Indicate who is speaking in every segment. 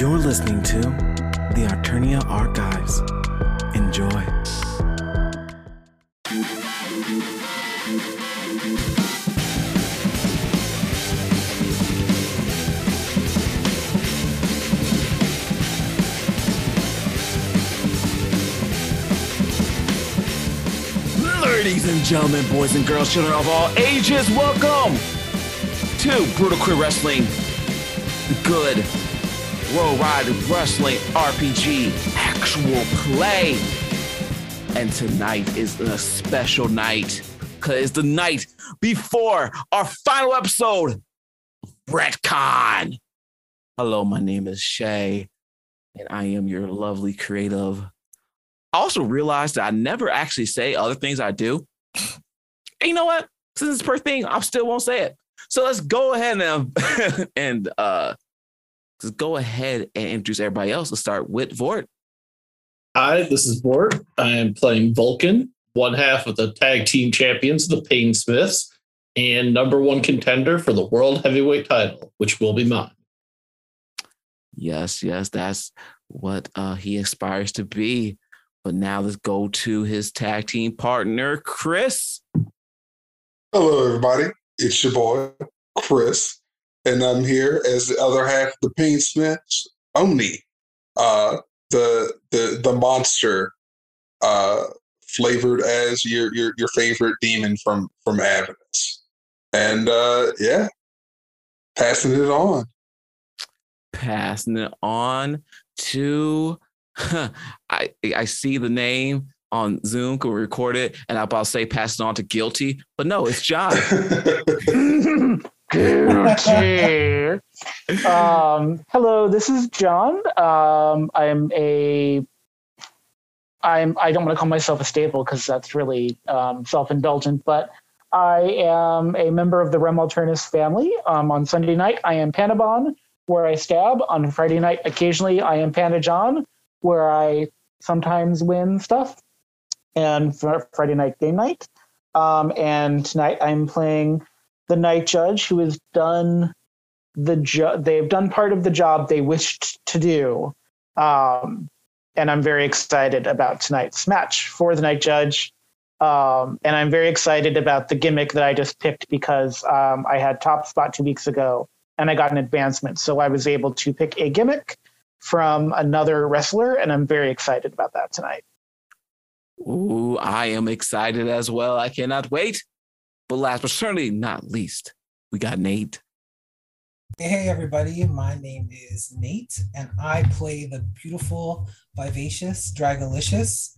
Speaker 1: You're listening to the Arternia Archives. Enjoy. Ladies and gentlemen, boys and girls, children of all ages, welcome to Brutal Crit Wrestling, good worldwide wrestling RPG actual play. And tonight is a special night because it's the night before our final episode, Wreck Con. Hello, my name is Shay, and I am your lovely creative. I also realized that I never actually say other things I do. And you know what? Since it's per thing, I still won't say it. So let's go ahead and and uh just go ahead and introduce everybody else. Let's start with Vort.
Speaker 2: Hi, this is Vort. I am playing Vulcan, one half of the tag team champions, the Pain Smiths, and number one contender for the world heavyweight title, which will be mine.
Speaker 1: Yes, yes, that's what uh, he aspires to be. But now let's go to his tag team partner, Chris.
Speaker 3: Hello, everybody. It's your boy, Chris, and I'm here as the other half of the Pain Smiths, Oni, uh, the the the monster, uh, flavored as your your your favorite demon from from Avernus, and uh, yeah, passing it on.
Speaker 1: Passing it on to, I I see the name on Zoom. Can we record it? And I'll, say pass it on to guilty, but no, it's John.
Speaker 4: Um, hello, this is John. Um, I'm a. I'm. I don't want to call myself a staple because that's really um, self-indulgent, but I am a member of the Rem Alternus family. Um, on Sunday night, I am Panabon, where I stab. On Friday night, occasionally, I am Panda John, where I sometimes win stuff. And for Friday night, game night. Um, and tonight, I'm playing the night judge who has done the job they've done part of the job they wished to do um, and i'm very excited about tonight's match for the night judge um, and i'm very excited about the gimmick that i just picked because um, i had top spot two weeks ago and i got an advancement so i was able to pick a gimmick from another wrestler and i'm very excited about that tonight
Speaker 1: Ooh, I am excited as well. I cannot wait. But last but certainly not least, we got Nate.
Speaker 5: Hey, everybody. My name is Nate, and I play the beautiful, vivacious, dragalicious,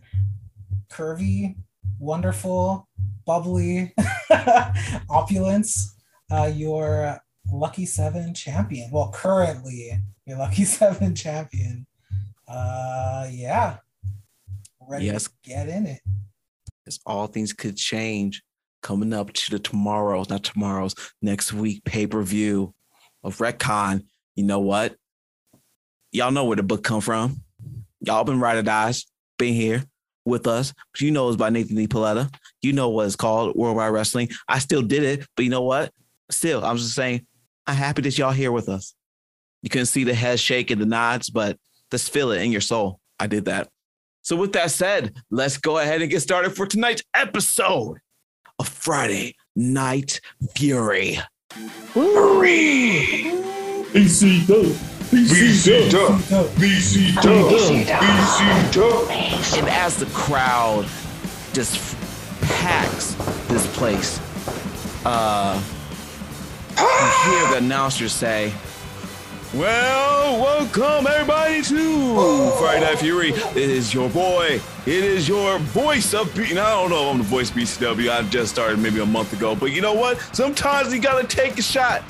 Speaker 5: curvy, wonderful, bubbly, opulence, uh, your Lucky Seven champion. Well, currently, your Lucky Seven champion. Uh, yeah. Ready
Speaker 1: Yes.
Speaker 5: to get in it.
Speaker 1: Because all things could change coming up to the tomorrows, not tomorrows, next week pay per view of Wreck Con. You know what? Y'all know where the book come from. Y'all been ride or dies, been here with us. But you know it's by Nathan D. Paoletta. You know what it's called, World Wide Wrestling. I still did it, but you know what? Still, I'm just saying, I'm happy that y'all here with us. You couldn't see the head shake and the nods, but just feel it in your soul. I did that. So with that said, let's go ahead and get started for tonight's episode of Friday Night Fury.
Speaker 2: BC
Speaker 3: BC Dub. BC Dub. BC Dub.
Speaker 1: And as the crowd just packs this place, uh, you hear the announcer say, Well, welcome everybody to Friday Night Fury. It is your boy. It is your voice of B. Now, I don't know if I'm the voice of BCW. I just started maybe a month ago. But you know what? Sometimes you gotta take a shot.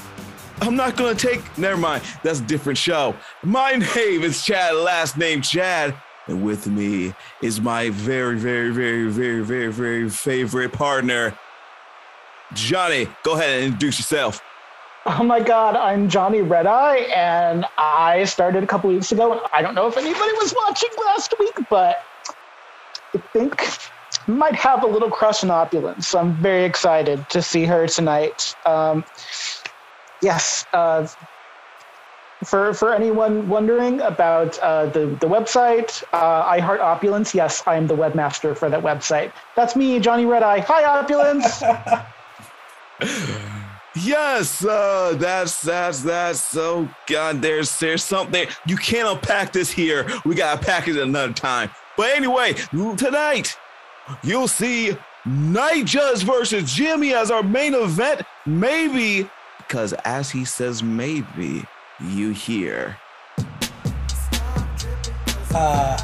Speaker 1: I'm not gonna take. Never mind. That's a different show. My name is Chad. Last name Chad. And with me is my very, very, very, very, very, very favorite partner, Johnny. Go ahead and introduce yourself.
Speaker 4: Oh my God, I'm Johnny Redeye, and I started a couple weeks ago. I don't know if anybody was watching last week, but I think I might have a little crush on Opulence. I'm very excited to see her tonight. Um, yes, uh, for for anyone wondering about uh, the the website, uh, I Heart Opulence. Yes, I am the webmaster for that website. That's me, Johnny Redeye. Hi, Opulence.
Speaker 1: Yes, uh, that's that's that's so God. There's there's something you can't unpack this here. We gotta pack it another time. But anyway, tonight you'll see Night Judge versus Jimmy as our main event. Maybe because as he says, maybe you hear.
Speaker 5: uh,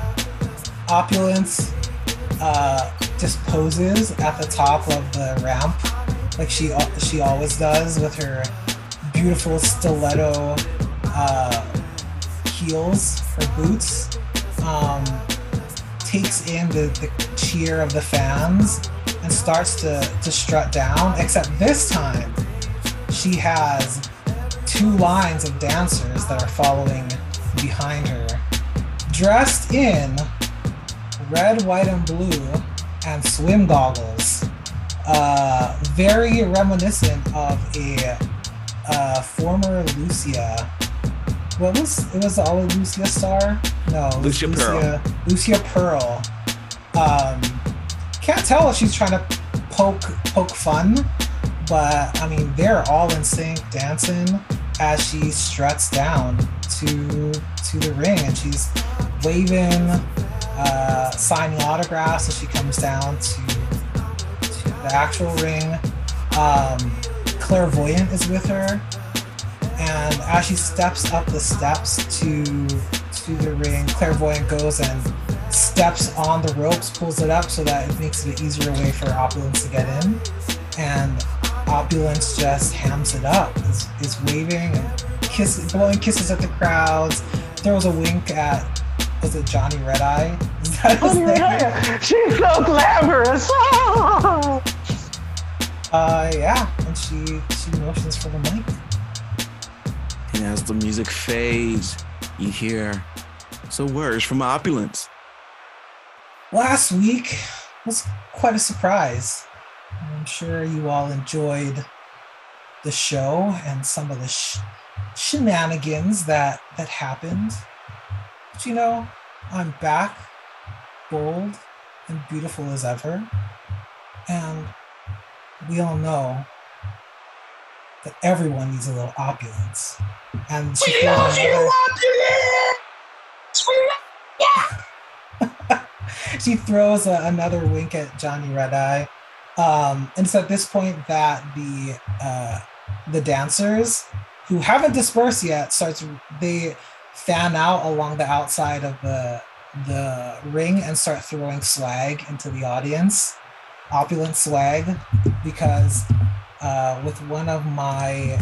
Speaker 5: opulence uh, at the top of the ramp like she she always does with her beautiful stiletto uh, heels or boots um, takes in the, the cheer of the fans and starts to, to strut down except this time she has two lines of dancers that are following behind her dressed in red, white, and blue and swim goggles. Uh, very reminiscent of a uh, former Lucia. What was it? Was the all Lucia star? No, was
Speaker 1: Lucia Pearl.
Speaker 5: Lucia Pearl. Um, can't tell if she's trying to poke poke fun, but I mean they're all in sync dancing as she struts down to to the ring and she's waving, uh, signing autographs as she comes down to the actual ring. Um, Clairvoyant is with her, and as she steps up the steps to to the ring, Clairvoyant goes and steps on the ropes, pulls it up so that it makes it an easier way for Opulence to get in, and Opulence just hams it up, is, is waving and kisses, blowing kisses at the crowds, throws a wink at was it Johnny Redeye? Is that his name?
Speaker 4: Redeye, She's so glamorous. Ah!
Speaker 5: Uh, yeah, and she she motions for the mic.
Speaker 1: And as the music fades, you hear some words from Opulence.
Speaker 5: Last week was quite a surprise. I'm sure you all enjoyed the show and some of the sh- shenanigans that that happened. But you know, I'm back, bold and beautiful as ever, and we all know that everyone needs a little opulence. And she throws another- she throws a, another wink at Johnny Redeye. Um, and it's at this point that the uh, the dancers who haven't dispersed yet starts they fan out along the outside of the the ring and start throwing swag into the audience, opulent swag, because uh, with one of my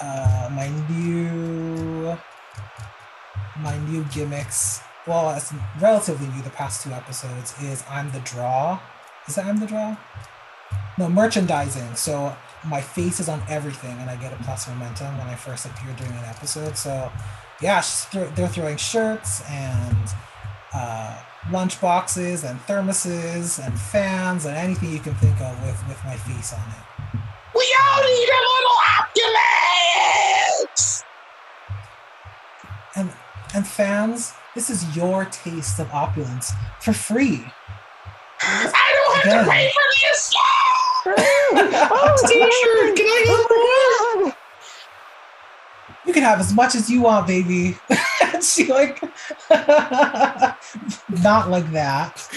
Speaker 5: uh, my new my new gimmicks well, it's relatively new the past two episodes, is I'm the draw. Is that I'm the draw? No, merchandising. So my face is on everything and I get a plus momentum when I first appear during an episode. So yeah, she's they're throwing shirts and uh, lunch boxes and thermoses and fans and anything you can think of with, with my face on it.
Speaker 3: We all need a little opulence.
Speaker 5: And and fans, this is your taste of opulence for free.
Speaker 3: I don't have to pay for this.
Speaker 4: Oh,
Speaker 3: T-shirt. Can I have one?
Speaker 5: You can have as much as you want, baby. and she like, not like that.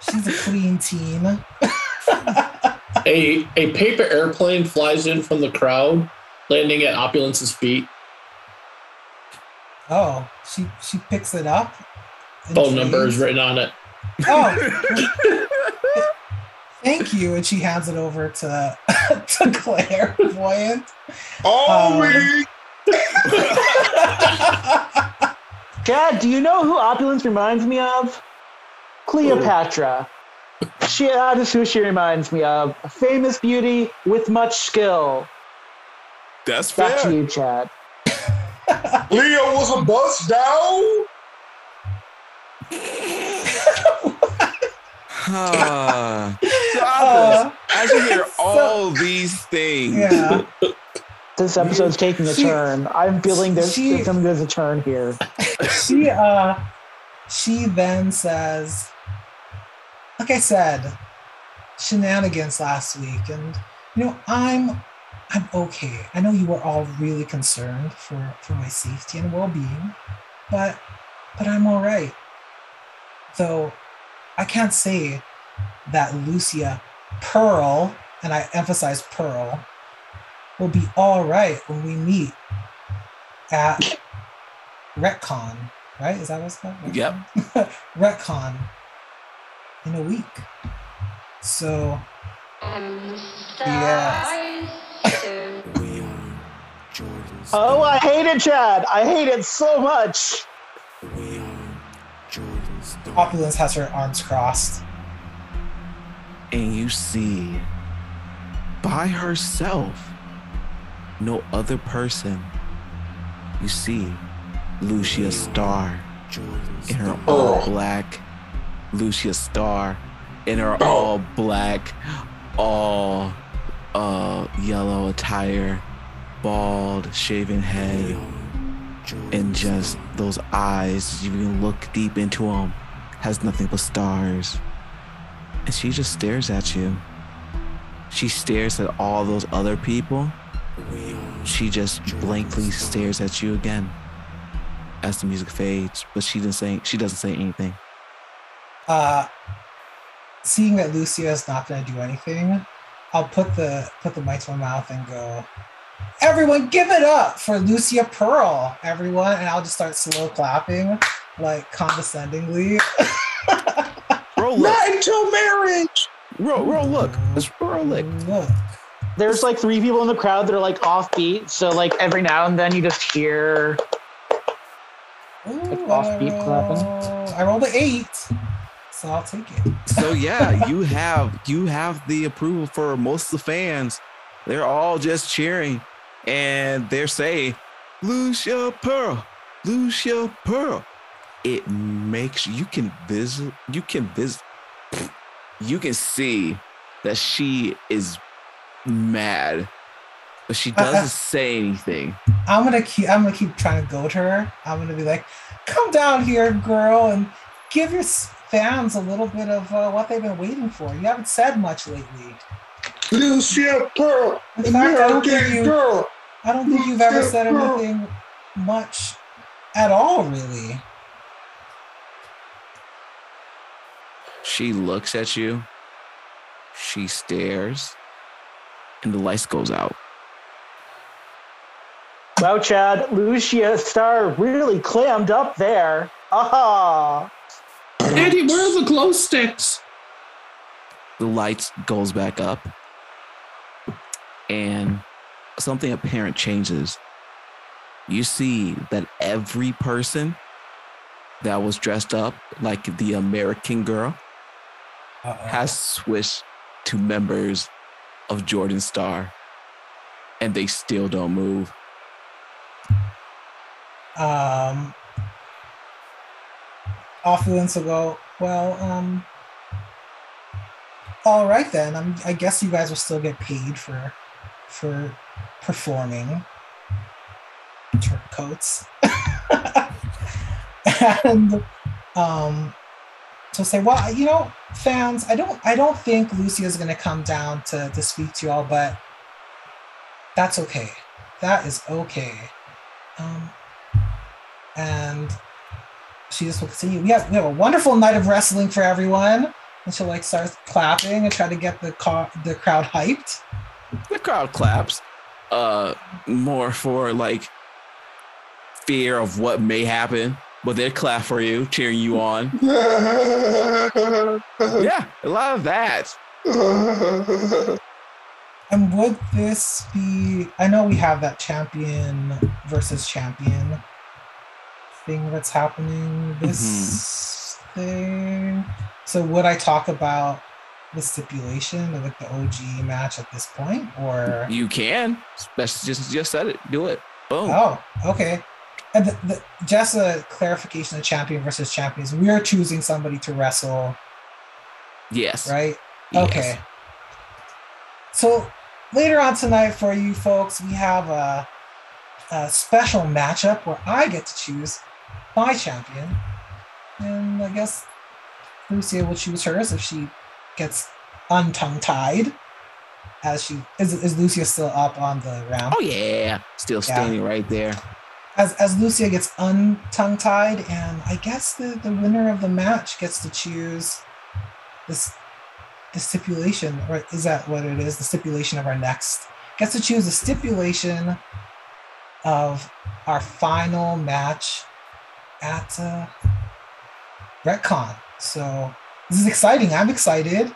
Speaker 5: She's a clean teen.
Speaker 2: A a paper airplane flies in from the crowd, landing at Opulence's feet.
Speaker 5: Oh, she she picks it up.
Speaker 2: Phone number is written on it.
Speaker 5: Oh, thank you. And she hands it over to to Clairvoyant.
Speaker 3: Oh,
Speaker 5: Um,
Speaker 3: week.
Speaker 4: Chad, do you know who Opulence reminds me of? Cleopatra. She, that is who she reminds me of. A famous beauty with much skill.
Speaker 1: That's
Speaker 4: Back to
Speaker 1: fair.
Speaker 4: you, Chad.
Speaker 3: Leo was a bust down.
Speaker 1: Ah. So,
Speaker 5: Uh,
Speaker 1: Opulence, as you hear
Speaker 5: so-
Speaker 1: all these things,
Speaker 5: yeah.
Speaker 4: This episode's taking a
Speaker 5: She-
Speaker 4: turn. I'm feeling there's,
Speaker 5: she-
Speaker 4: there's something there's a turn here.
Speaker 5: she uh she then says like i said shenanigans last week and you know i'm i'm okay i know you were all really concerned for for my safety and well-being but but i'm all right though i can't say that lucia pearl and i emphasize pearl will be all right when we meet at Wreck Con right? Is that what's called?
Speaker 1: Yep.
Speaker 5: Wreck Con in a week. So yes.
Speaker 4: Oh, I hate it, Chad. I hate it so much.
Speaker 5: Opulence has her arms crossed.
Speaker 1: and you see by herself no other person. You see lucia star in her all black. Lucia star in her all black all uh yellow attire bald shaven head and just those eyes you can look deep into them has nothing but stars and she just stares at you. She stares at all those other people. She just blankly stares at you again as the music fades, but she doesn't say she doesn't say anything.
Speaker 5: Uh seeing that Lucia is not gonna do anything, I'll put the put the mic to my mouth and go, Everyone give it up for Lucia Pearl, everyone, and I'll just start slow clapping, like condescendingly.
Speaker 1: Roll look,
Speaker 3: Not until marriage.
Speaker 1: roll, roll look. Let's roll look.
Speaker 5: Look.
Speaker 4: There's like three people in the crowd that are like offbeat. So like every now and then you just hear
Speaker 5: Ooh,
Speaker 4: Like offbeat
Speaker 5: I
Speaker 4: clapping.
Speaker 5: I rolled an eight, so I'll take it.
Speaker 1: So yeah, you have you have the approval for most of the fans. They're all just cheering and they're saying, Lucia Pearl, Lucia Pearl. It makes you can visit you can visit you can see that she is mad, but she doesn't say anything.
Speaker 5: I'm gonna keep. I'm gonna keep trying to goad her. I'm gonna be like, "Come down here, girl, and give your fans a little bit of uh, what they've been waiting for. You haven't said much lately.
Speaker 3: Lucia Pearl,
Speaker 5: In fact, I don't think you.
Speaker 3: girl.
Speaker 5: I don't think you've ever said anything much at all, really.
Speaker 1: She looks at you, she stares, and the lights goes out.
Speaker 4: Wow, Chad, Lucia Star really clammed up there. Aha!
Speaker 2: Andy, where are the glow sticks?
Speaker 1: the lights goes back up and something apparent changes you see that every person that was dressed up like the american girl
Speaker 5: Uh-oh.
Speaker 1: has switched to members of jordan star and they still don't move
Speaker 5: um, Opulence will go. Well, um, all right then. I'm, I guess you guys will still get paid for for performing turncoats. and um, so say, well, you know, fans, I don't, I don't think Lucia's gonna come down to to speak to y'all, but that's okay. That is okay. Um, and she just will continue. We have we have a wonderful night of wrestling for everyone. And she'll like start clapping and try to get the car the crowd hyped.
Speaker 1: the crowd claps uh more for like fear of what may happen but they clap for you cheering you on? Yeah a lot of that.
Speaker 5: And would this be? I know we have that champion versus champion thing that's happening this mm-hmm. thing. So would I talk about the stipulation of like the OG match at this point, or?
Speaker 1: You can. Especially just just said it. Do it. Boom.
Speaker 5: Oh, okay. And the, the, just a clarification of champion versus champions. We are choosing somebody to wrestle,
Speaker 1: yes
Speaker 5: right?
Speaker 1: yes.
Speaker 5: Okay. So later on tonight for you folks, we have a, a special matchup where I get to choose my champion. And I guess Lucia will choose hers if she gets untongue tied. As she is, is Lucia still up on the round?
Speaker 1: Oh yeah, still standing right there.
Speaker 5: As as Lucia gets untongue tied, and I guess the the winner of the match gets to choose this the stipulation, or is that what it is? The stipulation of our next gets to choose the stipulation of our final match at uh, Wreck Con. So this is exciting. I'm excited,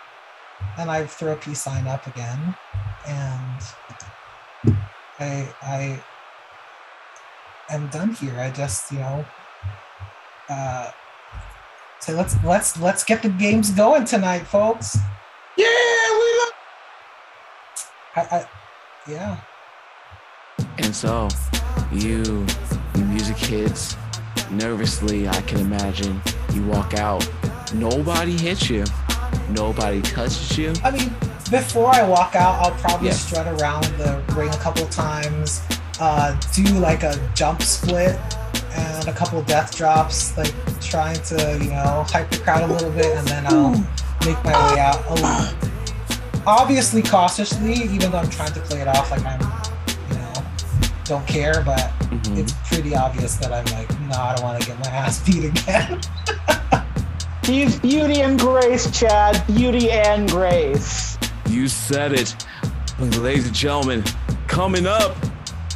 Speaker 5: and I throw a peace sign up again, and I I am done here. I just you know. Uh, so let's let's let's get the games going tonight, folks.
Speaker 3: Yeah, we love.
Speaker 5: I, I yeah.
Speaker 1: And so, you, you music kids, nervously, I can imagine, you walk out. Nobody hits you. Nobody touches you.
Speaker 5: I mean, before I walk out, I'll probably
Speaker 1: Yeah.
Speaker 5: strut around the ring a couple times, uh, do like a jump split and a couple death drops, like trying to, you know, hype the crowd a little bit, and then I'll make my way out. a- obviously, cautiously, even though I'm trying to play it off like I'm, you know, don't care, but
Speaker 1: Mhm.
Speaker 5: it's pretty obvious that I'm like, no, I don't want to get my ass beat again.
Speaker 4: He's beauty and grace, Chad. Beauty and grace.
Speaker 1: You said it. Ladies and gentlemen, coming up,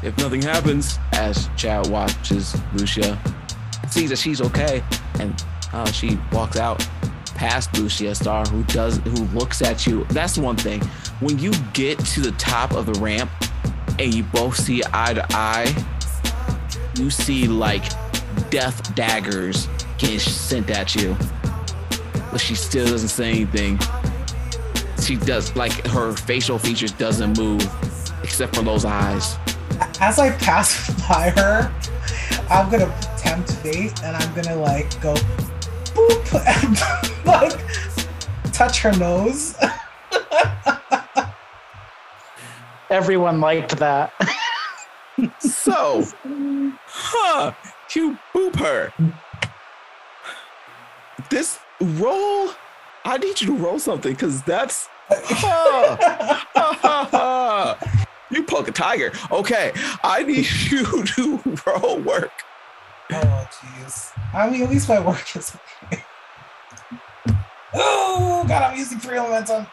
Speaker 1: if nothing happens, as Chad watches Lucia, sees that she's okay, and uh, she walks out past Lucia Star, who does, who looks at you. That's one thing. When you get to the top of the ramp and you both see eye to eye, you see like death daggers getting sent at you, but she still doesn't say anything she does like her facial features doesn't move except for those eyes.
Speaker 5: As I pass by her, I'm gonna tempt fate and I'm gonna like go boop and like touch her nose.
Speaker 4: Everyone liked that.
Speaker 1: So, huh? You boop her. This roll, I need you to roll something because that's. Huh, ha, ha, ha. You poke a tiger. Okay, I need you to roll work.
Speaker 5: oh jeez. I mean, at least my work is okay. Oh God, I'm using three momentum.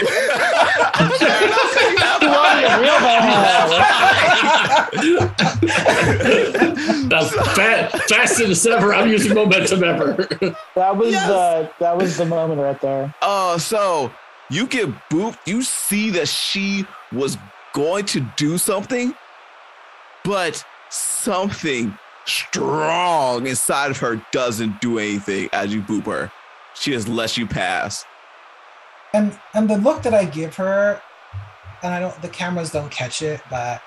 Speaker 2: That's fat, faster than ever. I'm using momentum ever.
Speaker 4: That was
Speaker 1: Yes.
Speaker 4: the that was the moment right there.
Speaker 1: Uh, so you get booped. You see that she was going to do something, but something strong inside of her doesn't do anything as you boop her. She just lets you pass.
Speaker 5: and and the look that I give her, and I don't the cameras don't catch it, but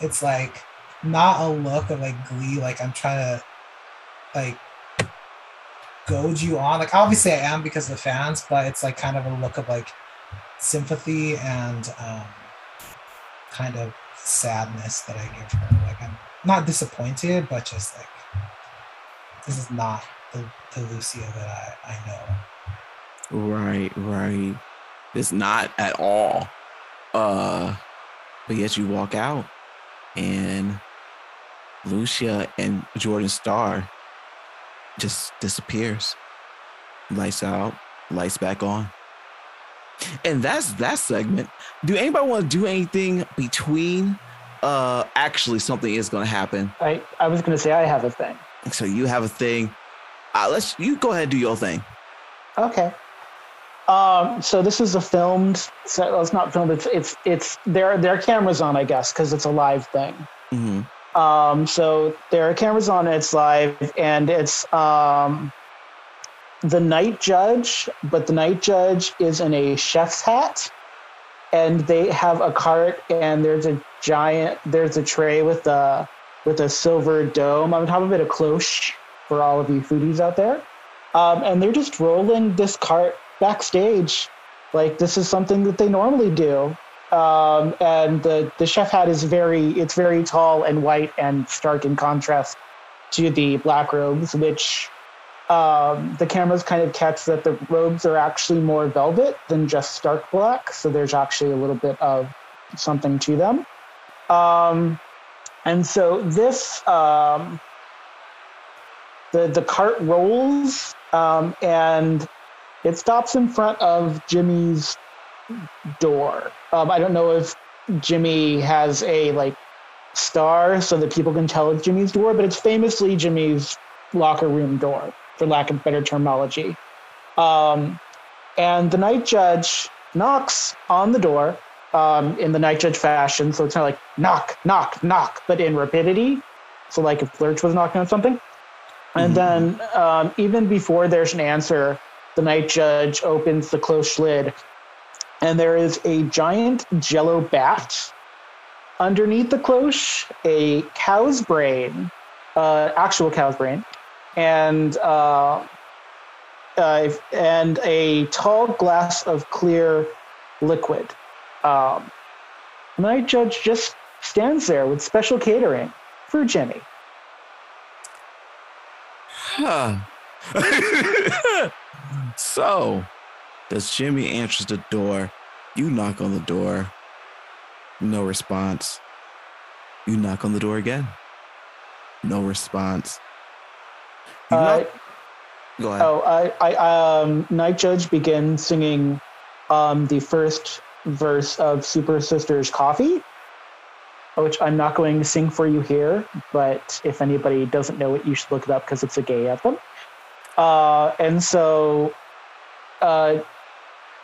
Speaker 5: it's like not a look of like glee, like I'm trying to like goad you on. Like obviously I am because of the fans, but it's like kind of a look of like sympathy and um kind of sadness that I give her. Like I'm not disappointed, but just like this is not the, the Lucia that I, I know.
Speaker 1: Right, right. It's not at all. Uh, but yet you walk out, and Lucia and Jordan Starr just disappears. Lights out, lights back on. And that's that segment. Do anybody want to do anything between? Uh, actually, something is going to happen.
Speaker 4: I I was gonna say I have a thing.
Speaker 1: So you have a thing. Uh, let's you go ahead and do your thing.
Speaker 4: Okay. Um, so this is a filmed. So well, it's not filmed. It's it's it's there. There are cameras on, I guess, because it's a live thing.
Speaker 1: hmm
Speaker 4: Um, so there are cameras on. It's live, and it's um, the night judge. But the night judge is in a chef's hat, and they have a cart, and there's a giant. There's a tray with a with a silver dome on top of it, a cloche for all of you foodies out there. Um, and they're just rolling this cart backstage, like this is something that they normally do. Um, and the, the chef hat is very it's very tall and white and stark in contrast to the black robes, which um, the cameras kind of catch that the robes are actually more velvet than just stark black. So there's actually a little bit of something to them. Um, and so this um, the the cart rolls um, and it stops in front of Jimmy's door. Um, I don't know if Jimmy has a like star so that people can tell it's Jimmy's door, but it's famously Jimmy's locker room door, for lack of better terminology. Um, and the night judge knocks on the door um, in the night judge fashion. So it's not like knock, knock, knock, but in rapidity. So like if Lurch was knocking on something. And then um, even before there's an answer, the night judge opens the closed lid, and there is a giant jello bat underneath the cloche, a cow's brain, uh, actual cow's brain, and uh, uh, and a tall glass of clear liquid. Um, night judge just stands there with special catering for Jimmy.
Speaker 1: Huh. so, does Jimmy answers the door? You knock on the door. No response. You knock on the door again. No response.
Speaker 4: Uh,
Speaker 1: Go ahead.
Speaker 4: Oh, I, I, um, Night Judge begins singing um, the first verse of Super Sisters Coffee, which I'm not going to sing for you here, but if anybody doesn't know it, you should look it up because it's a gay anthem. Uh, and so uh,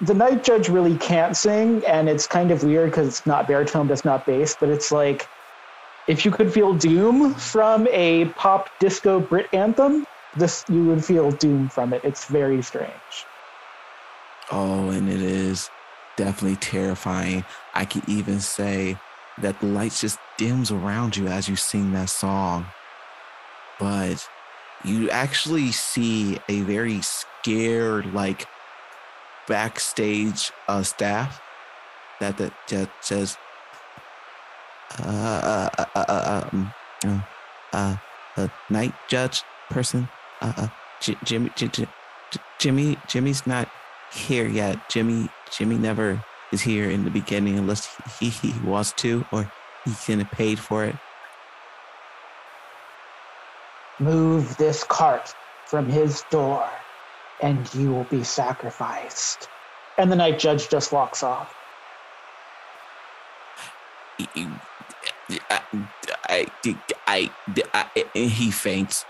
Speaker 4: the Night Judge really can't sing, and it's kind of weird because it's not baritone, it's not bass, but it's like if you could feel doom from a pop disco Brit anthem, this you would feel doom from it. It's very strange.
Speaker 1: Oh, and it is definitely terrifying. I could even say that the lights just dims around you as you sing that song. But you actually see a very scared, like backstage uh, staff that that, that says, uh, uh, uh, uh, um, uh, uh, uh, night judge person, uh, uh, J- Jimmy, J- J- Jimmy, Jimmy's not here yet. Jimmy Jimmy never is here in the beginning unless he, he, he wants to or he can paid for it.
Speaker 4: Move this cart from his door, and you will be sacrificed. And the night judge just walks off.
Speaker 1: He- he- I, I, I, I, I- he faints.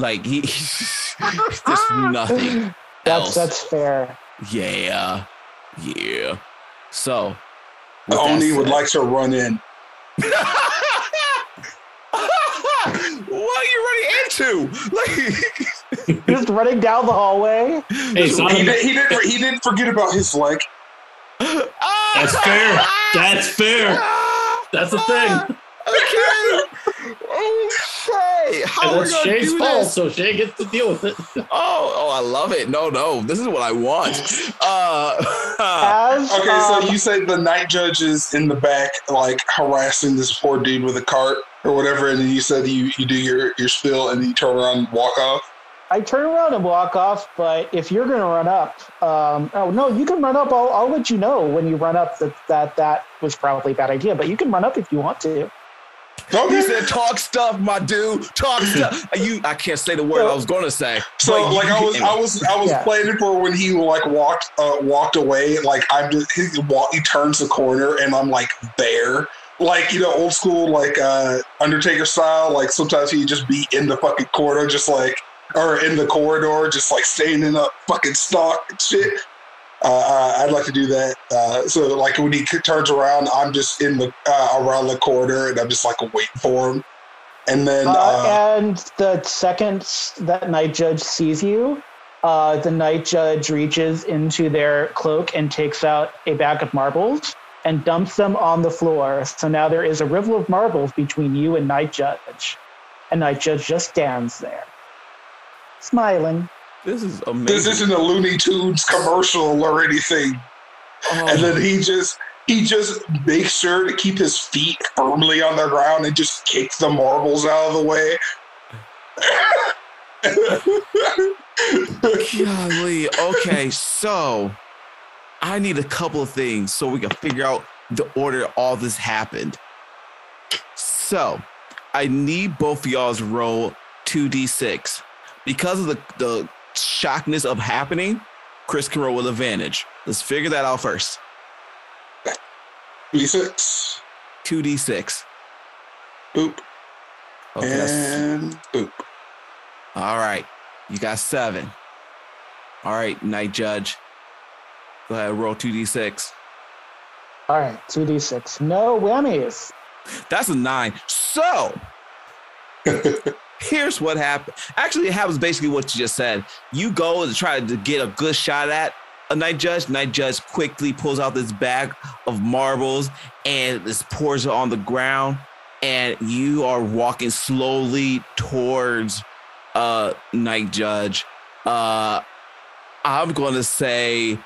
Speaker 1: Like he, there's nothing
Speaker 4: That's
Speaker 1: else.
Speaker 4: that's fair.
Speaker 1: Yeah, yeah. So, with that
Speaker 3: Oni would like to run in.
Speaker 1: what are you running into? Like,
Speaker 4: Just running down the hallway.
Speaker 2: Hey, it's not
Speaker 3: He, did, he didn't. He didn't forget about his leg. Ah!
Speaker 2: that's fair. That's fair. That's the thing. Ah!
Speaker 1: Okay. Okay. How are we gonna
Speaker 2: Shay's
Speaker 1: do
Speaker 2: fault,
Speaker 1: this?
Speaker 2: so Shay gets to deal with it.
Speaker 1: Oh, oh, I love it. No, no, this is what I want. Uh,
Speaker 4: As
Speaker 3: Okay,
Speaker 4: um,
Speaker 3: so you say the night judge is in the back, like harassing this poor dude with a cart or whatever, and then you said you, you do your, your spill and then you turn around and walk off.
Speaker 4: I turn around and walk off, but if you're going to run up, um, oh no, you can run up. I'll, I'll let you know when you run up that, that that was probably a bad idea, but you can run up if you want to.
Speaker 1: He
Speaker 3: Okay.
Speaker 1: said, "Talk stuff, my dude. Talk stuff." You, I can't say the word I was going to say.
Speaker 3: So
Speaker 1: but
Speaker 3: like I was I was I was
Speaker 4: Yeah.
Speaker 3: planning for when he like walked uh, walked away like I'm just he walk he turns the corner and I'm like there like you know old school like uh Undertaker style like sometimes he'd just be in the fucking corner just like or in the corridor just like staying in a fucking stock and shit. Uh, I'd like to do that. Uh, so like when he turns around, I'm just in the uh, around the corner and I'm just like waiting for him. And then
Speaker 4: Uh,
Speaker 3: uh,
Speaker 4: and the second that night judge sees you, uh, the night judge reaches into their cloak and takes out a bag of marbles and dumps them on the floor. So now there is a river of marbles between you and night judge, and night judge just stands there, smiling.
Speaker 1: This is amazing.
Speaker 3: This isn't a Looney Tunes commercial or anything.
Speaker 1: Oh,
Speaker 3: And then oh. he just he just makes sure to keep his feet firmly on the ground and just kick the marbles out of the way.
Speaker 1: Golly. Okay, so I need a couple of things so we can figure out the order all this happened. So I need both of y'all's roll 2d6. Because of the, the shockness of happening, Chris can roll with advantage. Let's figure that out first.
Speaker 3: D6.
Speaker 1: 2d6.
Speaker 3: Boop.
Speaker 1: Okay,
Speaker 3: and boop.
Speaker 1: all right. You got seven. All right, Night Judge. Go ahead, roll 2d6.
Speaker 4: All right, 2d6. No whammies.
Speaker 1: That's a nine. So here's what happened. Actually, it happens basically what you just said. You go to try to get a good shot at a night judge. Night judge quickly pulls out this bag of marbles and this pours it on the ground. And you are walking slowly towards uh night judge. Uh I'm gonna say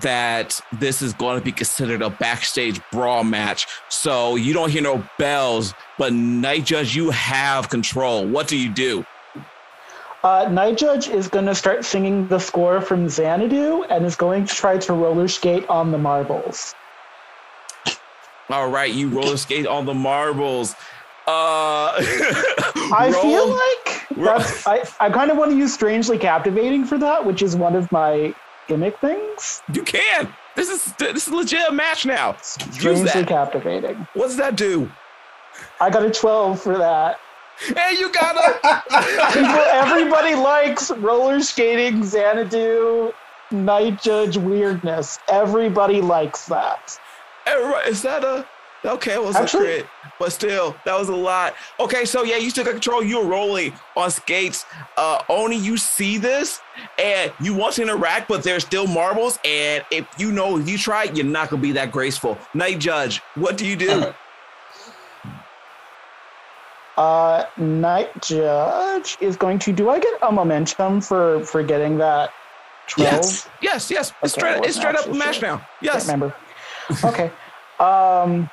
Speaker 1: that this is going to be considered a backstage brawl match. So you don't hear no bells, but Night Judge, you have control. What do you do?
Speaker 4: Uh, Night Judge is going to start singing the score from Xanadu and is going to try to roller skate on the marbles.
Speaker 1: All right, you roller skate on the marbles. Uh,
Speaker 4: I
Speaker 1: roll-
Speaker 4: feel like that's, I, I kind of want to use Strangely Captivating for that, which is one of my gimmick things.
Speaker 1: you can. This is this is legit a match now.
Speaker 4: Strangely. Captivating.
Speaker 1: What does that do?
Speaker 4: I got a 12 for that.
Speaker 1: Hey, you got a.
Speaker 4: People, everybody likes roller skating, Xanadu, Night Judge weirdness. Everybody likes that.
Speaker 1: Is that a okay? It was
Speaker 4: Actually-
Speaker 1: a crit, but still, that was a lot. Okay, so yeah, you still got control. You're rolling on skates. Uh, only you see this, and you want to interact, but there's still marbles. And if you know if you try, you're not gonna be that graceful. Night Judge, what do you do?
Speaker 4: Uh, Night Judge is going to. Do I get a momentum for for getting that 12?
Speaker 3: Yes.
Speaker 1: Yes, yes, it's
Speaker 4: Okay, I
Speaker 1: straight, it's straight up a match
Speaker 4: sure.
Speaker 1: now. Yes.
Speaker 4: remember. Okay. Um,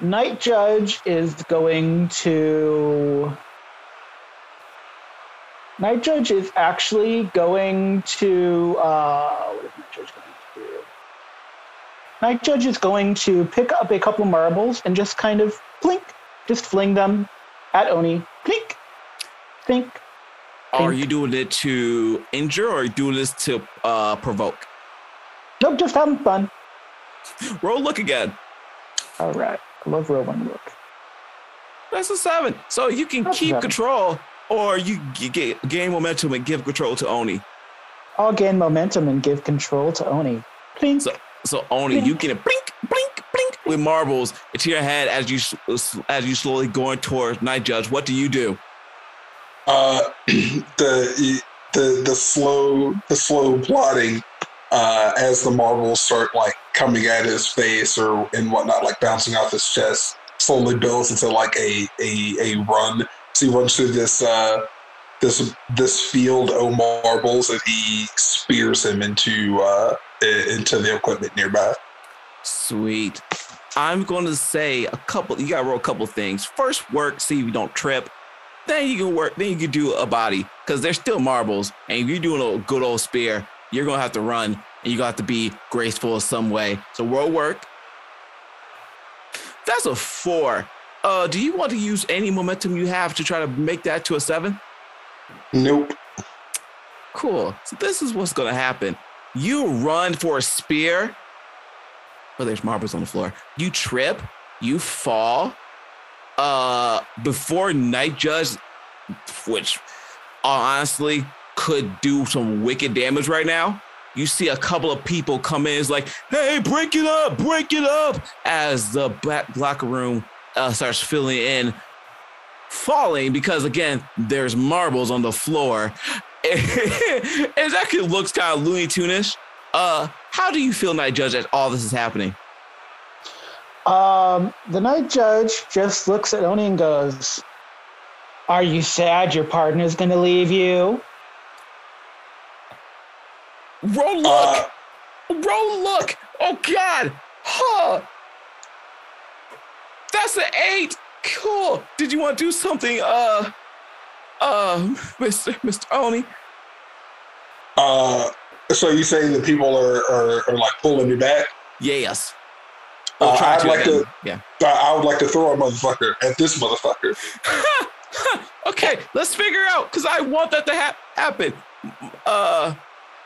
Speaker 4: Night Judge is going to. Night Judge is actually going to. Uh, what is Night Judge going to do? Night Judge is going to pick up a couple marbles and just kind of blink, just fling them at Oni. Blink, blink.
Speaker 1: Are you doing it to injure, or are you doing this to uh, provoke?
Speaker 4: Nope, just having fun.
Speaker 1: Roll look again.
Speaker 4: All right. I love rolling look.
Speaker 1: That's a seven. So you can
Speaker 4: That's
Speaker 1: keep
Speaker 4: seven.
Speaker 1: control, or you g- get gain momentum and give control to Oni.
Speaker 4: I'll gain momentum and give control to Oni. Blink.
Speaker 1: So, so Oni, you get a blink, blink, blink with marbles into your head as you as you slowly going towards Night Judge. What do you do?
Speaker 3: Uh, the the the slow the slow plotting uh, as the marbles start like coming at his face or and whatnot, like bouncing off his chest, slowly builds into like a a, a run. So he runs through this uh, this this field of marbles and he spears him into uh, into the equipment nearby.
Speaker 1: Sweet. I'm going to say a couple. You got to roll a couple things. First, work. See if you don't trip. Then you can work. Then you can do a body because they're still marbles. And if you're doing a good old spear, you're gonna have to run and you got to be graceful in some way. So roll work. That's a four. Uh, do you want to use any momentum you have to try to make that to a seven?
Speaker 3: Nope.
Speaker 1: Cool. So this is what's gonna happen. You run for a spear. Oh, there's marbles on the floor. You trip. You fall. Uh, before Night Judge, which honestly could do some wicked damage right now. You see a couple of people come in. It's like, hey, break it up, break it up. As the back locker room uh, starts filling in, falling because again, there's marbles on the floor. it actually looks kind of Looney Tunish. Uh, how do you feel, Night Judge, as all this is happening?
Speaker 4: Um, the Night Judge just looks at Oni and goes, Are you sad your partner's going to leave you?
Speaker 1: Roll look,
Speaker 3: Uh,
Speaker 1: roll look. Oh God, Huh. That's an eight. Cool. Did you want to do something, uh, uh, Mr. Mr. Oni?
Speaker 3: Uh, so you saying that people are, are, are like pulling me back?
Speaker 1: Yes.
Speaker 3: Uh,
Speaker 1: try
Speaker 3: I'd like
Speaker 1: again.
Speaker 3: to-
Speaker 1: Yeah.
Speaker 3: I I would like to throw a motherfucker at this motherfucker.
Speaker 1: okay, let's figure out because I want that to ha- happen. Uh,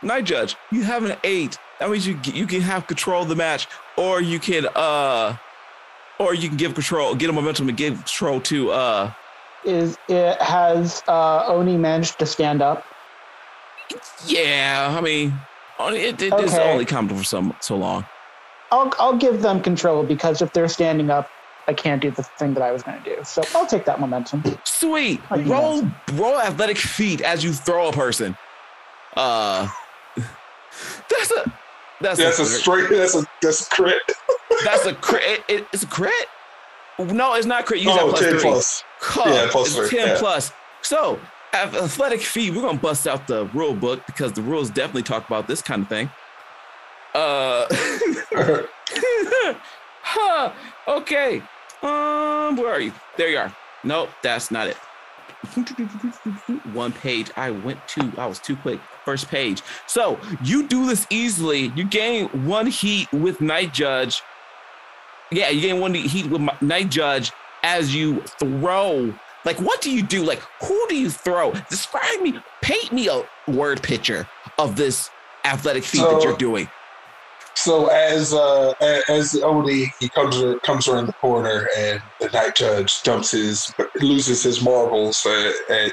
Speaker 1: night judge, you have an eight. That means you you can have control of the match, or you can uh, or you can give control, get a momentum and give control to uh.
Speaker 4: Is it has uh, Oni managed to stand up?
Speaker 1: Yeah, I mean, only- it, it is
Speaker 4: Okay.
Speaker 1: only comfortable for some so long.
Speaker 4: I'll I'll give them control because if they're standing up, I can't do the thing that I was going to do. So I'll take that momentum.
Speaker 1: Sweet. Roll roll athletic feat as you throw a person. Uh, that's a that's,
Speaker 3: That's a
Speaker 1: a
Speaker 3: straight. That's a that's a crit.
Speaker 1: That's a crit. It, it- it's a crit. No, it's not crit. You use
Speaker 3: Oh,
Speaker 1: that plus
Speaker 3: 10
Speaker 1: three.
Speaker 3: plus.
Speaker 1: Huh,
Speaker 3: Yeah, plus
Speaker 1: it's
Speaker 3: three,
Speaker 1: 10
Speaker 3: yeah.
Speaker 1: plus. So, athletic feat, we're going to bust out the rule book because the rules definitely talk about this kind of thing. Uh, huh, okay. Um, where are you? There you are. Nope, that's not it. One page. I went too, I was too quick. First page. So you do this easily. You gain one heat with Night Judge. Yeah, you gain one heat with Night Judge as you throw. Like, what do you do? Like, who do you throw? Describe me, paint me a word picture of this athletic feat that you're doing.
Speaker 3: So as uh, as Oni he comes comes around the corner and the night judge dumps his loses his marbles uh,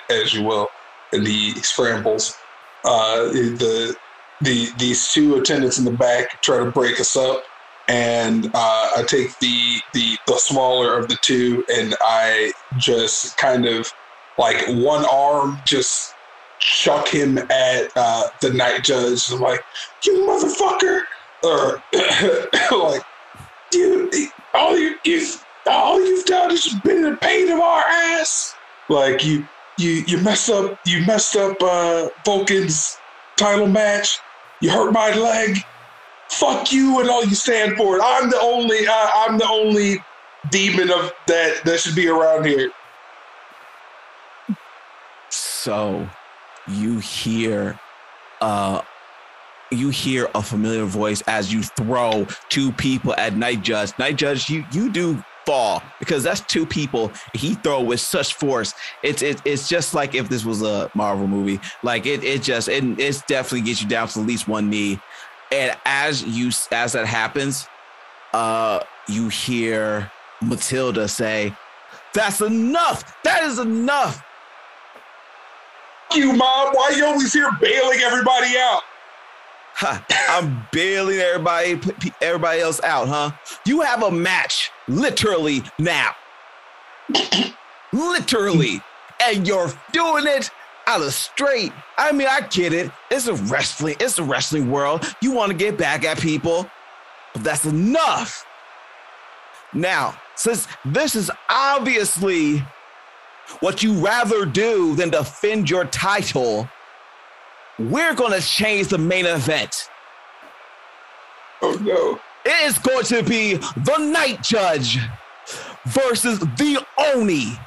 Speaker 3: as you will and he scrambles. Uh, the the these two attendants in the back try to break us up, and uh, I take the the the smaller of the two and I just kind of like one arm just chuck him at uh, the night judge. I'm like, you motherfucker or like, dude, all you you all you've done is been in the pain of our ass. Like you you you messed up you messed up uh Vulcan's title match. You hurt my leg. Fuck you and all you stand for. I'm the only uh, I'm the only demon of that that should be around here.
Speaker 1: So you hear uh you hear a familiar voice as you throw two people at Night Judge. Night Judge, you you do fall because that's two people he throw with such force. It's it, it's just like if this was a Marvel movie. Like it it just it it's definitely gets you down to at least one knee. And as you as that happens, uh you hear Matilda say, That's enough. That is enough.
Speaker 3: You, mom. Why you always here bailing everybody out?
Speaker 1: Ha, I'm bailing everybody, everybody else out, huh? You have a match literally now. literally. And you're doing it out of straight. I mean, I get it. It's a wrestling, it's a wrestling world. You want to get back at people, but that's enough. Now, since this is obviously what you rather do than defend your title, we're going to change the main event.
Speaker 3: Oh no.
Speaker 1: It is going to be the Night Judge versus the Oni.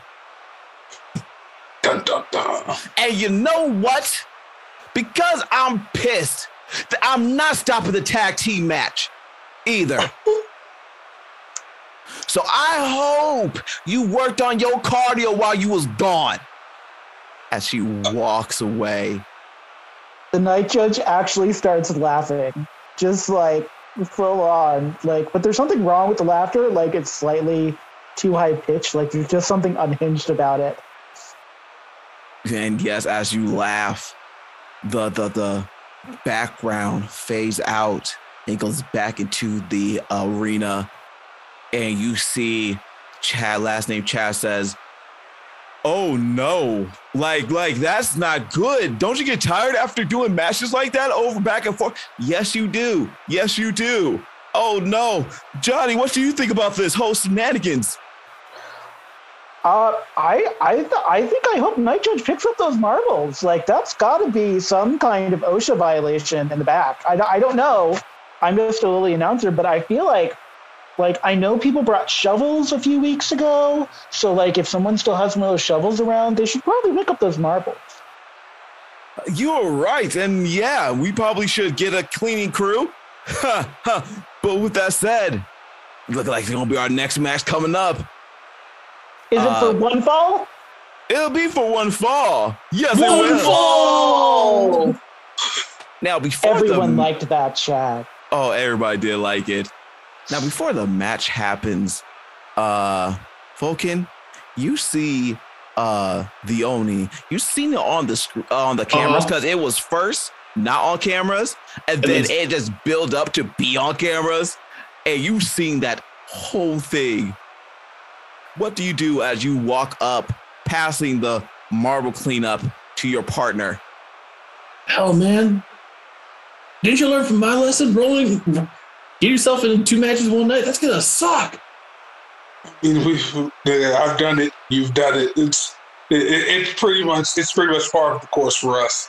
Speaker 3: Dun, dun, dun.
Speaker 1: And you know what? Because I'm pissed, that I'm not stopping the tag team match either. So I hope you worked on your cardio while you was gone. As she walks away.
Speaker 4: The night judge actually starts laughing, just like full on. Like, but there's something wrong with the laughter. Like, it's slightly too high pitched. Like, there's just something unhinged about it.
Speaker 1: And yes, as you laugh, the the the background fades out and goes back into the arena, and you see Chad, last name Chad says, "Oh no, like like that's not good. Don't you get tired after doing matches like that over back and forth? Yes, you do. Yes, you do. Oh no, Johnny, what do you think about this whole shenanigans?"
Speaker 4: Uh, I I th- I think I hope Night Judge picks up those marbles. Like, that's got to be some kind of OSHA violation in the back. I, I don't know. I'm just a lily announcer, but I feel like Like I know people brought shovels a few weeks ago, so like if someone still has one of those shovels around, they should probably pick up those marbles.
Speaker 1: You're right, and yeah, we probably should get a cleaning crew. but with that said, look like it's gonna be our next match coming up.
Speaker 4: Is
Speaker 1: Uh,
Speaker 4: it for one fall?
Speaker 1: It'll be for one fall. Yes, it
Speaker 2: One
Speaker 1: will.
Speaker 2: fall.
Speaker 1: Now before
Speaker 4: Everyone
Speaker 1: the
Speaker 4: liked that chat.
Speaker 1: oh, everybody did like it. Now before the match happens, uh, Vulcan, you see uh the Oni. You seen it on the sc- on the cameras
Speaker 2: Uh-huh.
Speaker 1: because it was first not on cameras, and
Speaker 2: And
Speaker 1: then
Speaker 2: it's-
Speaker 1: it just built up to be on cameras, and you seen that whole thing. What do you do as you walk up, passing the marble cleanup to your partner?
Speaker 2: Hell, man. Didn't you learn from my lesson? Rolling, get yourself in two matches one night. That's gonna suck.
Speaker 3: I mean, we've, I've done it. You've done it. It's it, it- it's pretty much it's pretty much part of the course for us.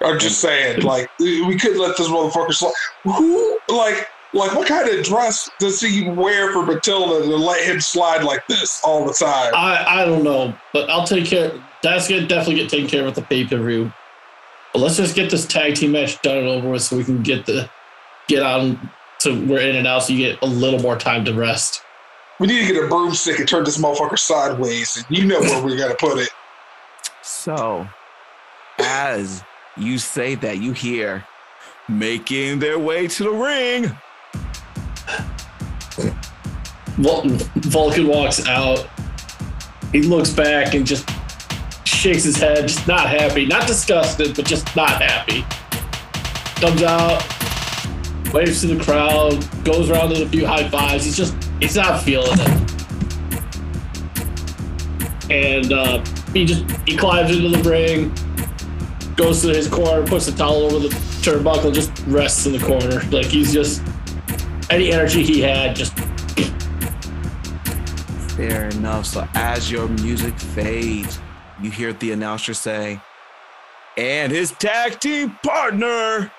Speaker 3: I'm just saying, like we could let this motherfucker slide. Who like like what kind of dress does he wear for Matilda to let him slide like this all the time?
Speaker 2: I I don't know, but I'll take care. That's gonna definitely get taken care of at the pay per view. But let's just get this tag team match done and over with, so we can get the get on. So we're in and out, so you get a little more time to rest.
Speaker 3: We need to get a broomstick and turn this motherfucker sideways, and you know where we're gonna put it.
Speaker 1: So, as you say that, you hear making their way to the ring.
Speaker 2: Vul- Vulcan walks out. He looks back and just shakes his head, just not happy, not disgusted, but just not happy. Comes out, waves to the crowd, goes around with a few high fives. He's just, he's not feeling it. And uh, he just, he climbs into the ring, goes to his corner, puts the towel over the turnbuckle, just rests in the corner. Like he's just, any energy he had just
Speaker 1: Fair enough. So, as your music fades, you hear the announcer say, and his tag team partner.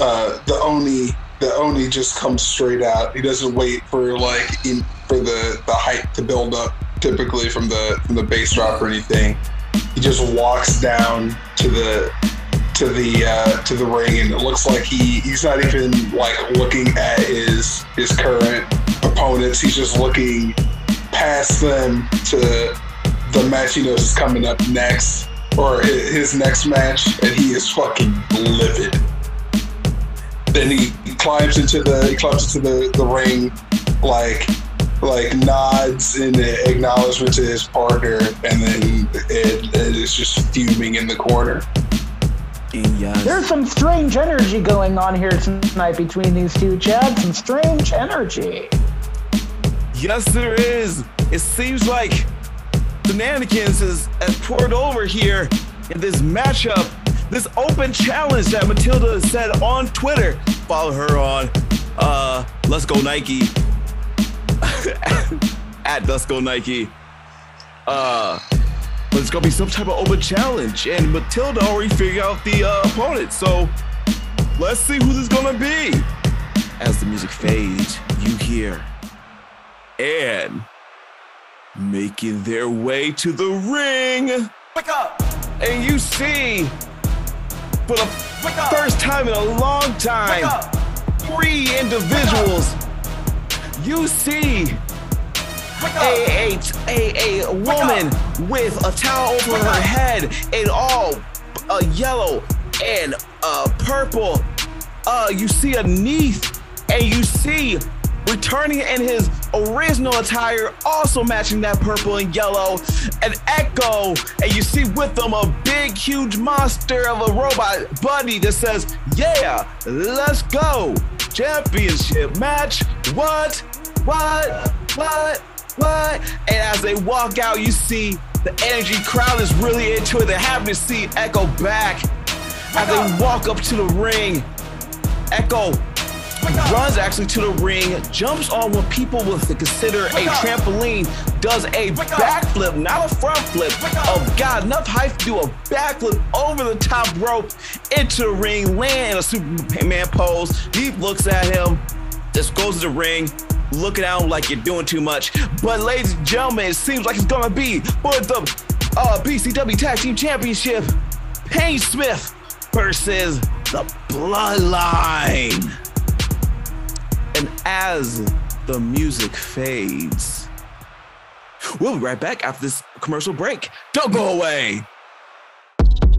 Speaker 3: Uh, the oni the oni just comes straight out. He doesn't wait for like in, for the the hype to build up. Typically from the from the bass drop or anything, he just walks down to the to the uh, to the ring, and it looks like he he's not even like looking at his his current opponents. He's just looking past them to the match he knows is coming up next or his next match, and he is fucking livid then he climbs into the he climbs into the, the ring like like nods in acknowledgement to his partner and then it, it is just fuming in the corner
Speaker 1: yes,
Speaker 4: There's some strange energy going on here tonight between these two, Chad. Some strange energy.
Speaker 1: yes, there is. It seems like shenanigans has, has poured over here in this matchup. This open challenge that Matilda said on Twitter. Follow her on uh Let's Go Nike. At Let's Go Nike. Uh but it's gonna be some type of open challenge. And Matilda already figured out the uh, opponent. So let's see who this is gonna be. As the music fades, you hear and making their way to the ring. Wake up! And you see, for the first time in a long time, three individuals. You see a, a, a, woman with a towel over her head in all uh, yellow and uh, purple. Uh, you see a Neath, and you see returning in his original attire, also matching that purple and yellow, an Echo, and you see with them a big, huge monster of a robot buddy that says, "Yeah, let's go, championship match." What? What? What? What? And as they walk out, you see the energy crowd is really into it. They're happy to see Echo back. As they walk up to the ring, Echo runs actually to the ring, jumps on what people would consider a trampoline, does a backflip, not a front flip. Oh God, enough height to do a backflip over the top rope into the ring, land in a Superman pose. He looks at him, This goes to the ring, looking out like you're doing too much. But ladies and gentlemen, it seems like it's gonna be for the uh, BCW Tag Team Championship. Payne Smith versus the Bloodline. And as the music fades, we'll be right back after this commercial break. Don't go away.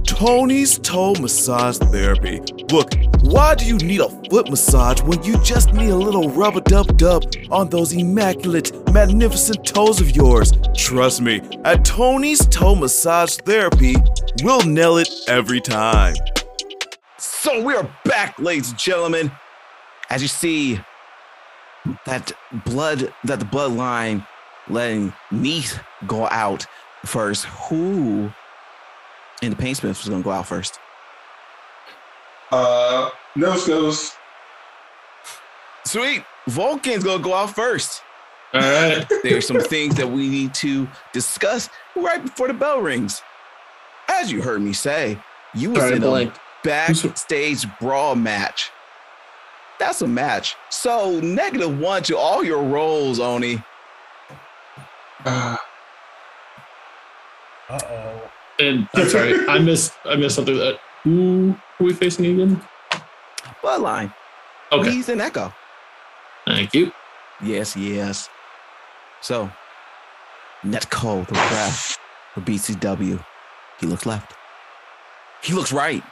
Speaker 6: Tony's Toe Massage Therapy. Look, why do you need a foot massage when you just need a little rub a dub dub on those immaculate, magnificent toes of yours? Trust me, at Tony's Toe Massage Therapy, we'll nail it every time.
Speaker 1: So we are back, ladies and gentlemen. As you see, that blood, that the bloodline letting Neath go out first. Who in the Payne Smith was gonna go out first?
Speaker 3: Uh, nose goes.
Speaker 1: Sweet. Vulcan's gonna go out first.
Speaker 2: All right.
Speaker 1: There's some things that we need to discuss right before the bell rings. As you heard me say, you was
Speaker 2: Sorry,
Speaker 1: in a backstage brawl match. That's a match. So negative one to all your rolls, Oni.
Speaker 3: Uh,
Speaker 5: Uh oh.
Speaker 2: And I'm sorry, I missed I missed something that who who are we facing again?
Speaker 1: Bloodline.
Speaker 2: Okay.
Speaker 1: He's an echo.
Speaker 2: Thank you.
Speaker 1: Yes, yes. So, Netco, the ref for BCW, he looks left. He looks right.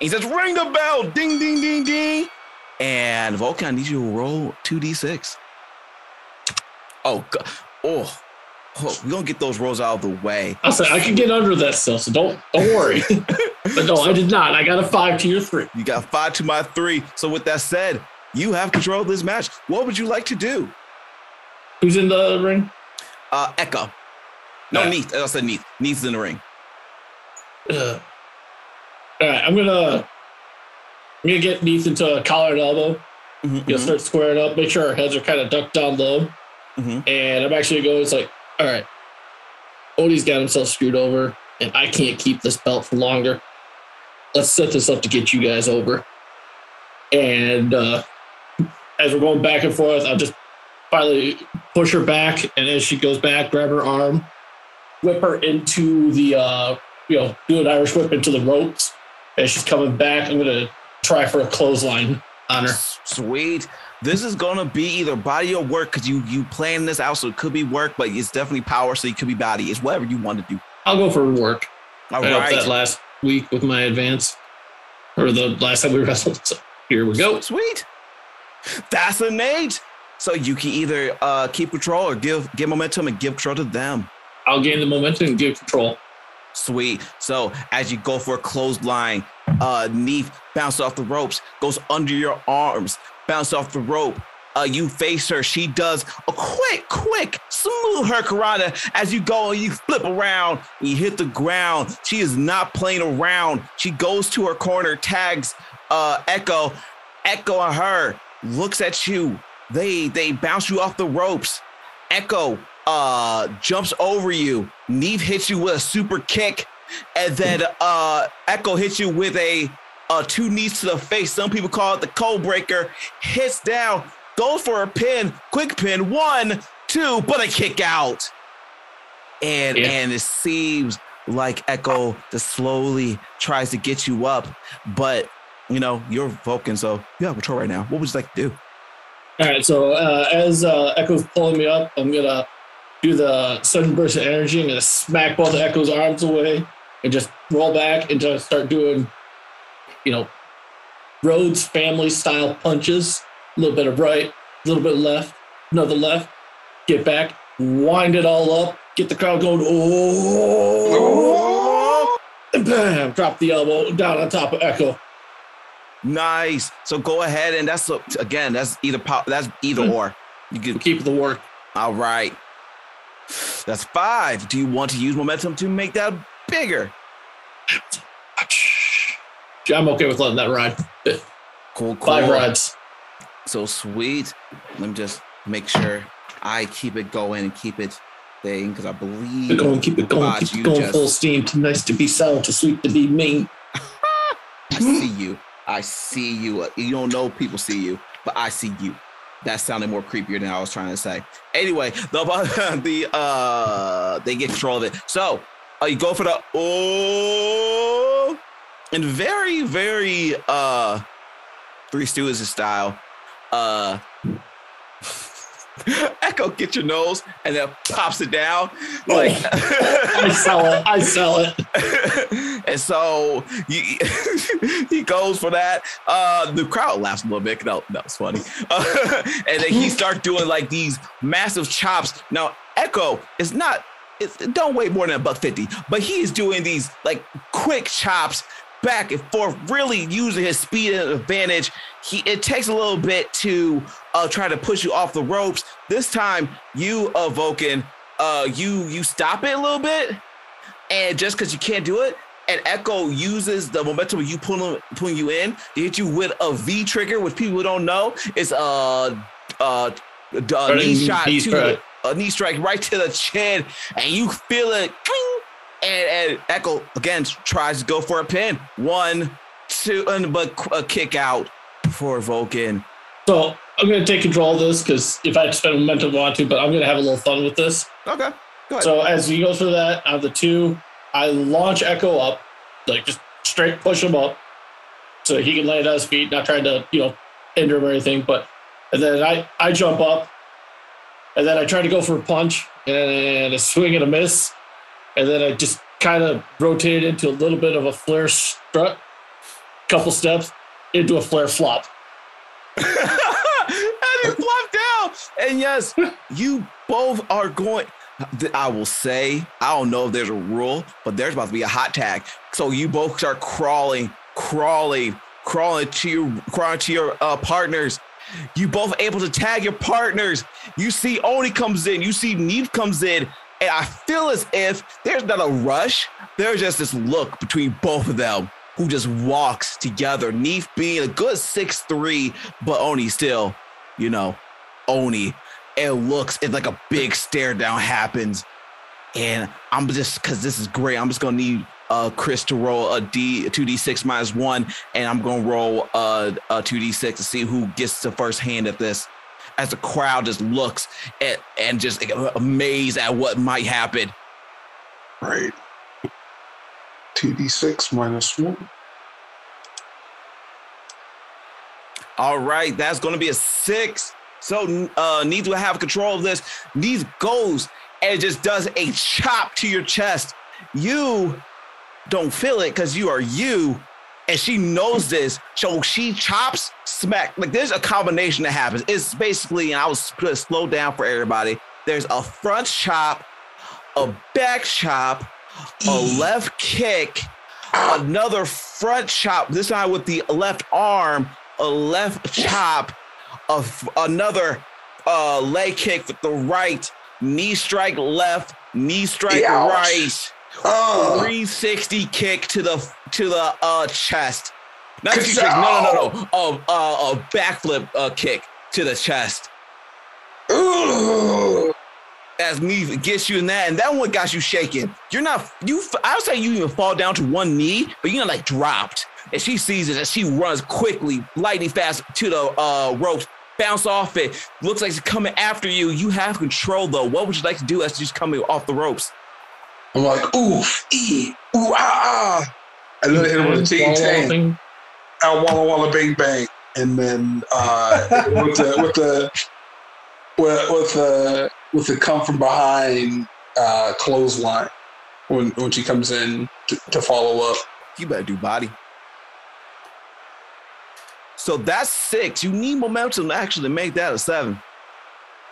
Speaker 1: He says, ring the bell, ding, ding, ding, ding. And Vulcan needs you to roll 2d6. Oh, God. Oh, oh we're going to get those rolls out of the way.
Speaker 2: I said I can get under that still, so don't don't worry. but no, I did not. I got a five to your three.
Speaker 1: You got five to my three. So, with that said, you have control of this match. What would you like to do?
Speaker 2: Who's in the ring?
Speaker 1: Uh, Echo. No,
Speaker 2: Yeah.
Speaker 1: Neath. I said Neath. Neath's in the ring.
Speaker 2: Uh, all right, I'm gonna I'm gonna get Neath into a collar and elbow.
Speaker 1: Mhm,
Speaker 2: You'll
Speaker 1: mhm.
Speaker 2: start squaring up, make sure our heads are kind of ducked down low.
Speaker 1: Mhm.
Speaker 2: And I'm actually going, it's like, all right, Odie's got himself screwed over, and I can't keep this belt for longer. Let's set this up to get you guys over. And uh, as we're going back and forth, I'll just finally push her back, and as she goes back, grab her arm, whip her into the, uh, you know, do an Irish whip into the ropes. As she's coming back, I'm going to try for a clothesline on her.
Speaker 1: Sweet. This is gonna be either body or work because you you plan this out, so it could be work, but it's definitely power, so it could be body. It's whatever you want to do.
Speaker 2: I'll go for work.
Speaker 1: All
Speaker 2: I helped that last week with my advance, or the last time we wrestled. So here we go.
Speaker 1: Sweet. Fascinate. So you can either uh, keep control or give give momentum and give control to them.
Speaker 2: I'll gain the momentum and give control.
Speaker 1: Sweet. So as you go for a clothesline, uh, Neath bounce off the ropes, goes under your arms, bounce off the rope. Uh, you face her. She does a quick, quick, smooth her hurricanrana as you go and you flip around. You hit the ground. She is not playing around. She goes to her corner, tags uh, Echo. Echo and her looks at you. They they bounce you off the ropes. Echo uh jumps over you. Neve hits you with a super kick, and then uh Echo hits you with a uh two knees to the face. Some people call it the Codebreaker. Hits down, goes for a pin, quick pin, one, two, but a kick out. And
Speaker 2: Yeah.
Speaker 1: and it seems like Echo just slowly tries to get you up, but you know you're Vulcan, so you have control right now. What would you like to do?
Speaker 2: All right. So uh, as uh, Echo's pulling me up, I'm gonna do the sudden burst of energy. I'm smack both of Echo's arms away and just roll back and just start doing, you know, Rhodes family style punches. A little bit of right, a little bit left, another left. Get back, wind it all up, get the crowd going. Oh, and bam! Drop the elbow down on top of Echo.
Speaker 1: Nice. So go ahead and that's again that's either pow- that's either
Speaker 2: Hmm.
Speaker 1: or. You can
Speaker 2: Keep the work.
Speaker 1: all right. That's five. Do you want to use momentum to make that bigger?
Speaker 2: I'm okay with letting that ride.
Speaker 1: Cool, cool.
Speaker 2: Five rides.
Speaker 1: So sweet. Let me just make sure I keep it going and keep it thing because I believe
Speaker 2: Keep it going, keep it going, keep it going
Speaker 1: just-
Speaker 2: full steam. Too nice to be sour, too sweet to be mean.
Speaker 1: I see you. I see you. You don't know people see you. but I see you. That sounded more creepier than I was trying to say. Anyway, the the uh they get control of it. So uh, you go for the oh and very very uh Three Stooges style. Uh Echo get your nose and then pops it down. Like
Speaker 2: I sell it. I sell it.
Speaker 1: and so he, he goes for that. Uh, the crowd laughs a little bit. No, that was funny. Uh, and then he starts doing like these massive chops. Now, Echo is not. It's, don't weigh more than a buck fifty, but he is doing these like quick chops back and forth, really using his speed and advantage. He it takes a little bit to uh, try to push you off the ropes. This time, you uh, Vulcan, uh, you you stop it a little bit, and just because you can't do it, and Echo uses the momentum of you pulling pulling you in to hit you with a V trigger, which people don't know is uh uh, uh knee shot
Speaker 2: knee
Speaker 1: to
Speaker 2: strike.
Speaker 1: a knee strike right to the chin, and you feel it. cling, and, and Echo again tries to go for a pin. One, two, and but a kick out for Vulcan.
Speaker 2: So I'm going to take control of this because if I spend momentum, I want to, but I'm going to have a little fun with this.
Speaker 1: Okay, go ahead.
Speaker 2: So as he goes for that, out of the two, I launch Echo up, like just straight push him up, so he can land on his feet, not trying to you know injure him or anything. But and then I I jump up, and then I try to go for a punch and a swing and a miss, and then I just kind of rotated into a little bit of a Flair strut, couple steps into a Flair flop.
Speaker 1: and he flopped down. And yes, you both are going. I will say, I don't know if there's a rule, but there's about to be a hot tag. So you both start crawling, crawling, crawling to your crawling to your uh, partners. You both able to tag your partners. You see Oni comes in, you see Neath comes in, and I feel as if there's not a rush. There's just this look between both of them who just walks together. Neath being a good six three, but Oni still, you know, Oni. It looks it's like a big stare down happens. And I'm just cause this is great. I'm just gonna need uh Chris to roll a D a 2D6 minus one, and I'm gonna roll uh, a 2D6 to see who gets the first hand at this. As the crowd just looks at and just amazed at what might happen.
Speaker 3: Right. 2d6 minus 1.
Speaker 1: All right, that's going to be a six. So uh, Needs will have control of this. Needs goes and just does a chop to your chest. You don't feel it because you are you, and she knows this. So she chops smack. Like there's a combination that happens. It's basically, and I was put slow down for everybody. There's a front chop, a back chop, a left kick, another front chop. This time with the left arm, a left chop, a f- another uh, leg kick with the right, knee strike left, knee strike right,
Speaker 3: Oh,
Speaker 1: 360 kick to the to the uh, chest. Not 360, no, no, no, no. A, uh, a backflip uh, kick to the chest.
Speaker 3: ugh.
Speaker 1: as me gets you in that, and that one got you shaking. You're not you. I would say you even fall down to one knee, but you're not like dropped. And she sees it, and she runs quickly, lightning fast to the uh, ropes, bounce off it. Looks like it's coming after you. You have control though. What would you like to do as she's coming off the ropes?
Speaker 3: I'm like, oof, ee, ooh, ah, ah. And then hit him with a ting tang,
Speaker 2: Thing.
Speaker 3: out walla walla bang bang. And then uh, with the, with the, with, with the, with the come from behind uh, clothesline when, when she comes in to, to follow up.
Speaker 1: You better do body. So that's six. You need momentum to actually make that a seven.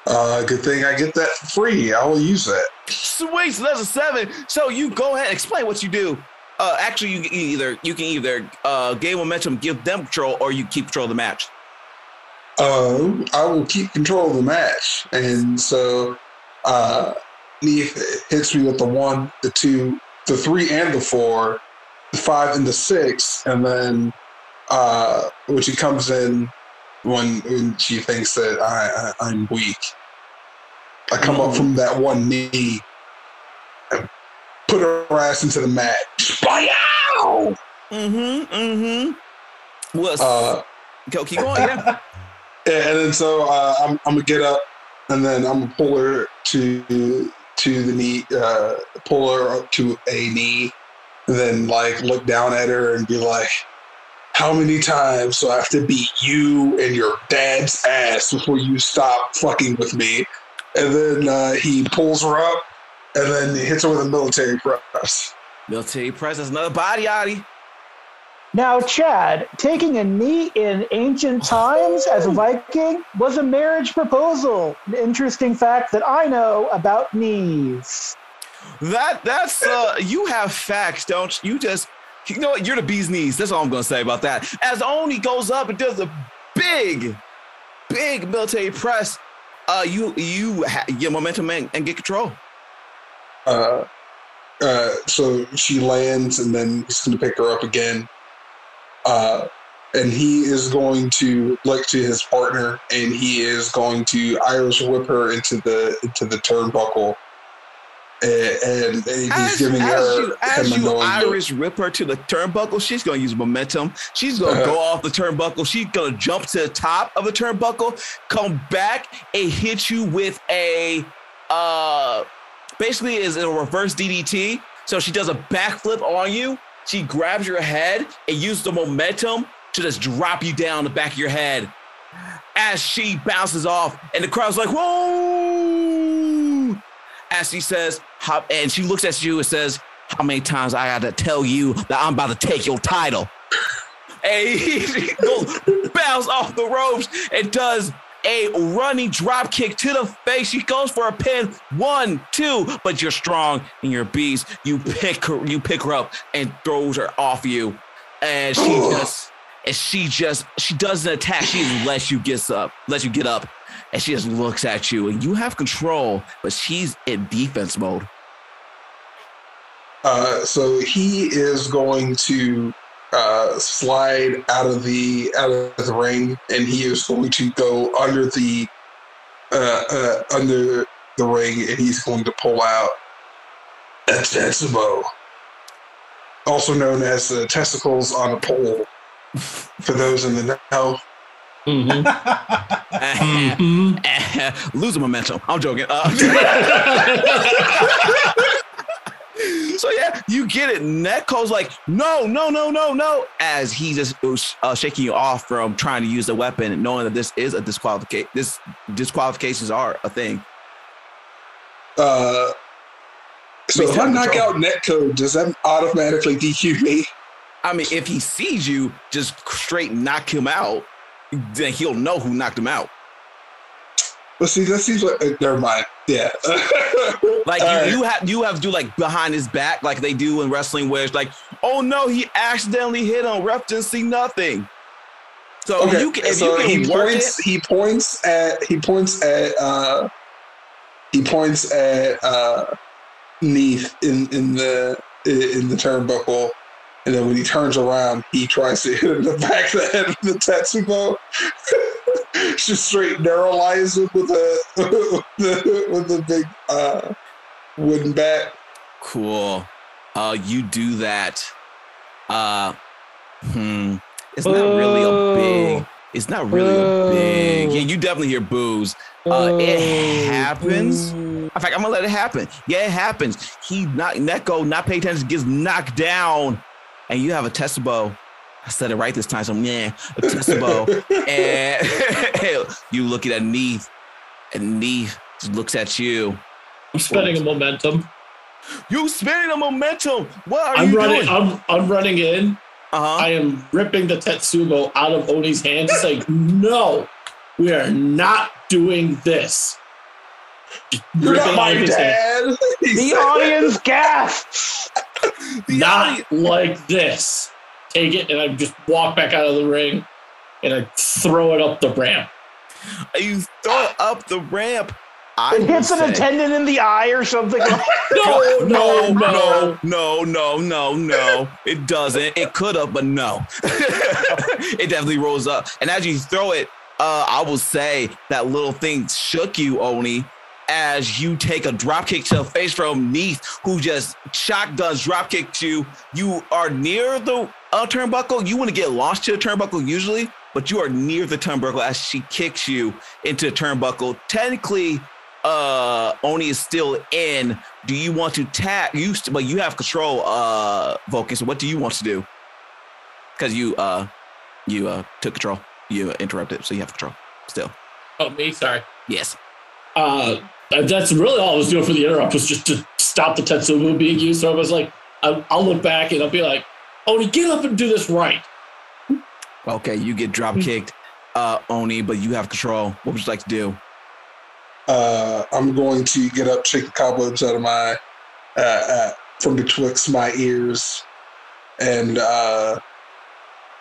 Speaker 3: Uh, good thing I get that for free. I will use that.
Speaker 1: Sweet, so that's a seven. So you go ahead, and explain what you do. Uh, actually, you can either you can either uh, gain momentum, give them control, or you keep control of the match.
Speaker 3: Uh, I will keep control of the match. And so uh, Neath hits me with the one, the two, the three, and the four, the five, and the six. And then uh, when she comes in, when, when she thinks that I, I, I'm weak, I come up from that one knee and put her ass into the mat. Wow!
Speaker 1: Mm-hmm. Mm-hmm. Well,
Speaker 3: Uh,
Speaker 1: go keep going. Yeah.
Speaker 3: and then so uh, I'm, I'm gonna get up, and then I'm gonna pull her to to the knee, uh, pull her up to a knee, and then like look down at her and be like, "How many times do I have to beat you and your dad's ass before you stop fucking with me?" And then uh, he pulls her up, and then he hits her with a military press.
Speaker 1: Military press another body, Adi.
Speaker 4: Now, Chad, taking a knee in ancient times as a Viking was a marriage proposal. An interesting fact that I know about knees.
Speaker 1: That that's uh you have facts, don't you? You just you know what? You're the bee's knees. That's all I'm gonna say about that. As Oni goes up and does a big, big military press, uh, you you ha- get momentum and, and get control.
Speaker 3: Uh, uh, so she lands, and then he's going to pick her up again. Uh, and he is going to look to his partner, and he is going to Irish whip her into the into the turnbuckle, and, and he's
Speaker 1: As,
Speaker 3: giving
Speaker 1: as
Speaker 3: her
Speaker 1: you, as
Speaker 3: a
Speaker 1: you
Speaker 3: knowing look.
Speaker 1: Irish rip her to the turnbuckle, she's gonna use momentum. She's gonna
Speaker 3: Uh-huh.
Speaker 1: go off the turnbuckle. She's gonna jump to the top of the turnbuckle, come back and hit you with a uh basically is a reverse DDT. So she does a backflip on you. She grabs your head and uses the momentum to just drop you down the back of your head as she bounces off, and the crowd's like, "Whoa!" As she says, how, and she looks at you and says, "How many times I got to tell you that I'm about to take your title?" And he goes bounce off the ropes and does a running drop kick to the face. She goes for a pin. One, two, but you're strong and you're beast. You pick her, you pick her up and throws her off you. And she just and she just she doesn't attack. She just lets you get up, lets you get up, and she just looks at you. And you have control, but she's in defense mode.
Speaker 3: Uh, so he is going to uh, slide out of the out of the ring, and he is going to go under the uh, uh, under the ring, and he's going to pull out a Tetsubo, also known as the testicles on a pole. For those in the know,
Speaker 2: Mhm. Mhm.
Speaker 1: Losing momentum. I'm joking. Uh, so yeah, you get it. Netco's like, no, no, no, no, no, as he's just uh, shaking you off from trying to use the weapon, knowing that this is a disqualification. This disqualifications are a thing.
Speaker 3: uh, so if I knock out Netco, does that automatically DQ me?
Speaker 1: I mean, if he sees you just straight knock him out, then he'll know who knocked him out.
Speaker 3: Well, see, that seems like uh, never mind. Yeah.
Speaker 1: Like you,
Speaker 3: right.
Speaker 1: you have you have to do like behind his back, like they do in wrestling, where it's like, oh no, he accidentally hit on ref didn't see nothing. So
Speaker 3: Okay,
Speaker 1: you can if
Speaker 3: so
Speaker 1: you
Speaker 3: he
Speaker 1: can work
Speaker 3: points.
Speaker 1: it,
Speaker 3: He points at. He points at. uh He points at uh Neath in in the in the turnbuckle, and then when he turns around, he tries to hit him in the back of the head with the Tetsubo. Just straight neuralize him with a with a, with a big uh wooden bat.
Speaker 1: cool. Uh, you do that. Uh, hmm. It's not really a big. It's not really a big. Yeah, you definitely hear boos. Uh, it happens. In fact, I'm gonna let it happen. Yeah, it happens. He not Neko not paying attention, gets knocked down, and you have a Testabo. I said it right this time, so yeah, a Testabo. and you look at Neith, and Neith looks at you.
Speaker 2: I'm spending a momentum.
Speaker 1: You spinning the momentum. What are
Speaker 2: I'm
Speaker 1: you
Speaker 2: running.
Speaker 1: doing?
Speaker 2: I'm, I'm running in.
Speaker 1: uh-huh.
Speaker 2: I am ripping the Tetsubo out of Oni's hands, It's like, "No, we are not doing this."
Speaker 3: You're not my
Speaker 2: out of his hand.
Speaker 3: dad.
Speaker 4: The audience gasps.
Speaker 1: The
Speaker 2: Not
Speaker 1: audience-
Speaker 2: like this. Take it, and I just walk back out of the ring, and I throw it up the ramp.
Speaker 1: you throw it up the ramp. I
Speaker 4: It hits an
Speaker 1: say-
Speaker 4: attendant in the eye or something. like
Speaker 2: No, no, no.
Speaker 1: no, no, no, no. It doesn't. It could have, but no. it definitely rolls up. And as you throw it, uh, I will say that little thing shook you, Oni, as you take a drop kick to the face from Neath, who just shotguns drop kicked you. You are near the uh, turnbuckle. You want to get launched to the turnbuckle usually, but you are near the turnbuckle as she kicks you into the turnbuckle. Technically, uh, Oni is still in. Do you want to tap? You, st- but you have control, uh, Vulcan. So what do you want to do? Because you, uh, you uh took control. You interrupted, so you have control still.
Speaker 2: Oh, me, sorry.
Speaker 1: Yes.
Speaker 2: Uh, that's really all I was doing for the interrupt was just to stop the Tetsubo being used. So I was like, I'll, I'll look back and I'll be like, Oni, get up and do this right.
Speaker 1: Okay, you get drop kicked, uh, Oni, but you have control. What would you like to do?
Speaker 3: Uh, I'm going to get up, shake the cobwebs out of my, uh, uh, from betwixt my ears, and uh,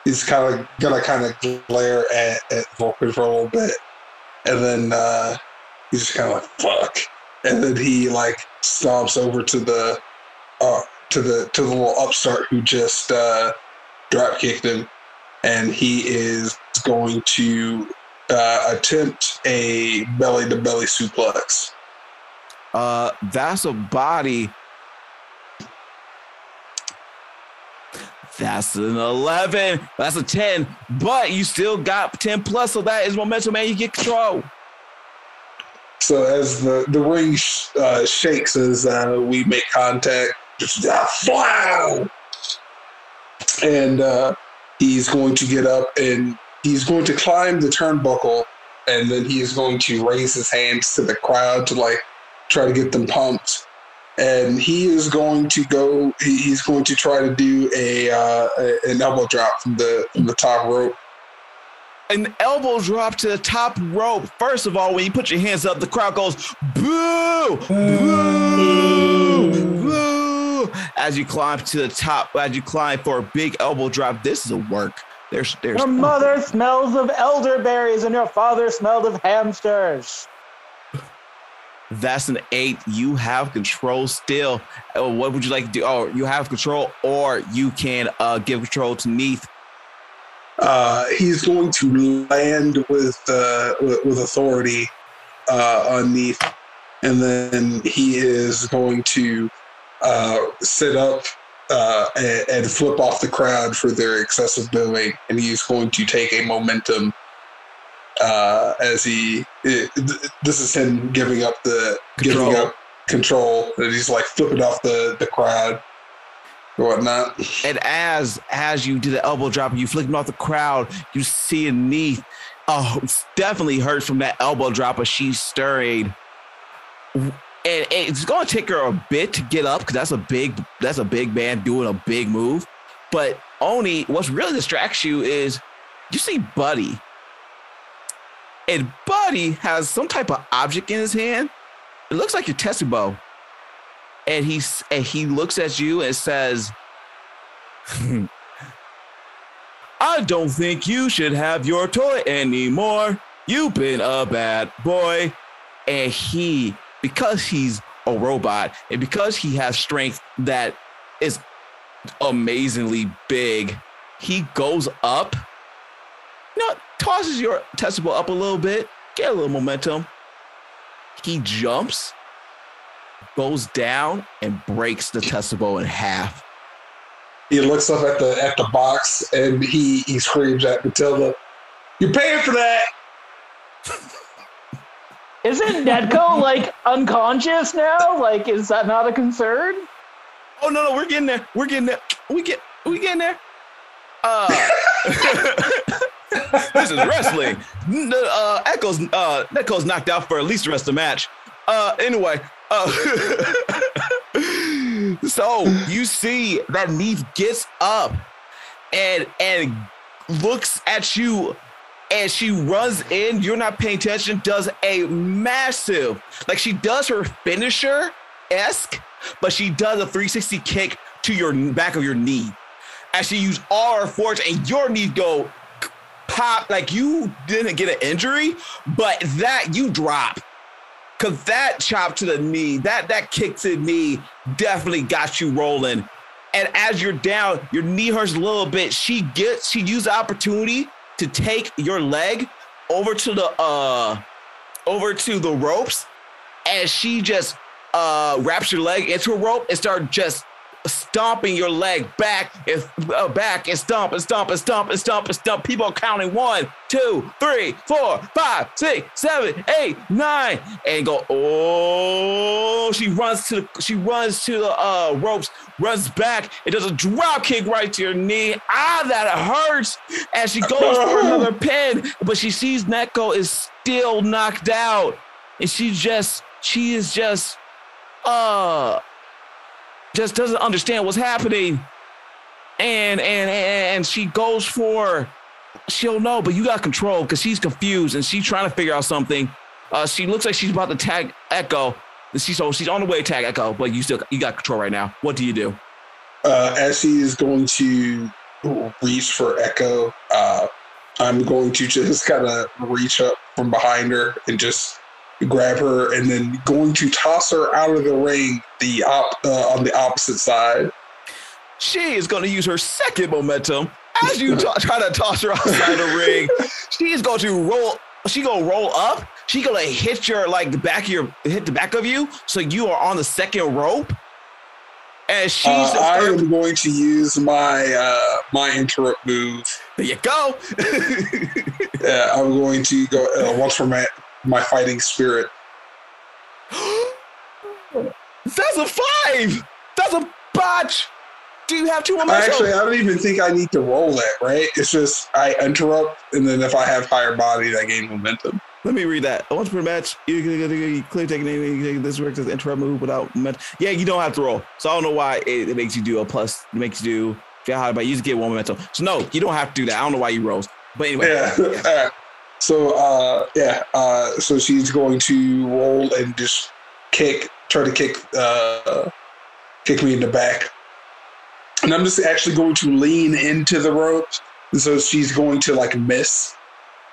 Speaker 3: he's kind of gonna kind of glare at, at Vulcan for a little bit, and then uh, he's just kind of like fuck, and then he like stomps over to the, uh, to the to the little upstart who just uh, drop kicked him, and he is going to uh, attempt a belly to belly suplex.
Speaker 1: Uh, that's a body. That's an 11. That's a 10, but you still got 10 plus, so that is momentum, man. You get control.
Speaker 3: So as the the ring sh- uh, shakes as uh, we make contact, wow, and uh, he's going to get up and he's going to climb the turnbuckle, and then he is going to raise his hands to the crowd to like try to get them pumped, and he is going to go. He's going to try to do a, uh, a an elbow drop from the from the top rope.
Speaker 1: An elbow drop to the top rope. First of all, when you put your hands up, the crowd goes boo, boo, boo. As you climb to the top, as you climb for a big elbow drop, this is a work. There's, there's.
Speaker 4: Your mother smells of elderberries and your father smelled of hamsters.
Speaker 1: That's an eight. You have control still. Oh, what would you like to do? Oh, you have control, or you can uh, give control to Neath.
Speaker 3: uh, he's going to land with uh, with, with authority uh, on Neath, and then he is going to uh, sit up uh, and, and flip off the crowd for their excessive booing, and he's going to take a momentum uh, as he. It, this is him giving up the giving up control, and he's like flipping off the the crowd or whatnot.
Speaker 1: And as as you do the elbow drop you flick him off the crowd, you see a Neath. Oh, it's definitely hurts from that elbow drop, but she's stirring. And it's to take her a bit to get up because that's a big that's a big man doing a big move. But Oni, what's really distracts you is you see Buddy, and Buddy has some type of object in his hand. It looks like your Tetsubo, and he's and he looks at you and says, hmm, "I don't think you should have your toy anymore. You've been a bad boy." And he, because he's a robot and because he has strength that is amazingly big, he goes up. You know, tosses your testable up a little bit, get a little momentum. He jumps, goes down, and breaks the testable in half.
Speaker 3: he looks up at the at the box and he he screams at Matilda, "You're paying for that."
Speaker 4: Isn't Netco like unconscious now? Like, is that not a concern?
Speaker 1: Oh no, no, we're getting there. We're getting there. We get we getting there. Uh this is wrestling. Uh Echo's uh Echo's knocked out for at least the rest of the match. Uh anyway, uh so you see that Neve gets up and and looks at you and she runs in, you're not paying attention, does a massive, like she does her finisher esque, but she does a 360 kick to your back of your knee. As she used all her force, and your knee go pop, like you didn't get an injury, but that you drop. Cause that chop to the knee, that that kick to the knee definitely got you rolling. And as you're down, your knee hurts a little bit. She gets, she used the opportunity to take your leg over to the uh over to the ropes and she just uh wraps your leg into a rope and start just stomping your leg back and uh, back and stomp and stomp and stomp and stomp and stomp. People are counting one, two, three, four, five, six, seven, eight, nine, and go. Oh, she runs to the she runs to the uh, ropes, runs back, and does a drop kick right to your knee. Ah, that hurts. And she goes for another pin, but she sees Neko is still knocked out, and she just she is just uh just doesn't understand what's happening. And and and she goes for she'll know, but you got control because she's confused and she's trying to figure out something. Uh, she looks like she's about to tag Echo. She's so she's on the way to tag Echo, but you still you got control right now. What do you do?
Speaker 3: Uh, as he is going to reach for Echo, uh, I'm going to just kind of reach up from behind her and just grab her, and then going to toss her out of the ring the op, uh, on the opposite side.
Speaker 1: She is going to use her second momentum as you t- try to toss her outside the ring. She is going to roll. She gonna roll up. She gonna hit your like the back of your hit the back of you, so you are on the second rope. And she's.
Speaker 3: Uh, I am going to use my uh, my interrupt move.
Speaker 1: There you go.
Speaker 3: Yeah, I'm going to go uh, once for my my fighting spirit.
Speaker 1: That's a five. That's a botch. Do you have two momentum?
Speaker 3: Actually, I don't even think I need to roll that. Right? It's just I interrupt, and then if I have higher body, I gain momentum.
Speaker 1: Let me read that. Once per match, you can clear taking this works as interrupt move without momentum. Yeah, you don't have to roll. So I don't know why it, it makes you do a plus. It makes you do if you high, but you just get one momentum. So no, you don't have to do that. I don't know why you rolls. But anyway,
Speaker 3: Yeah. All right. So uh, yeah, uh, so she's going to roll and just kick, try to kick, uh, kick me in the back, and I'm just actually going to lean into the ropes, and so she's going to like miss.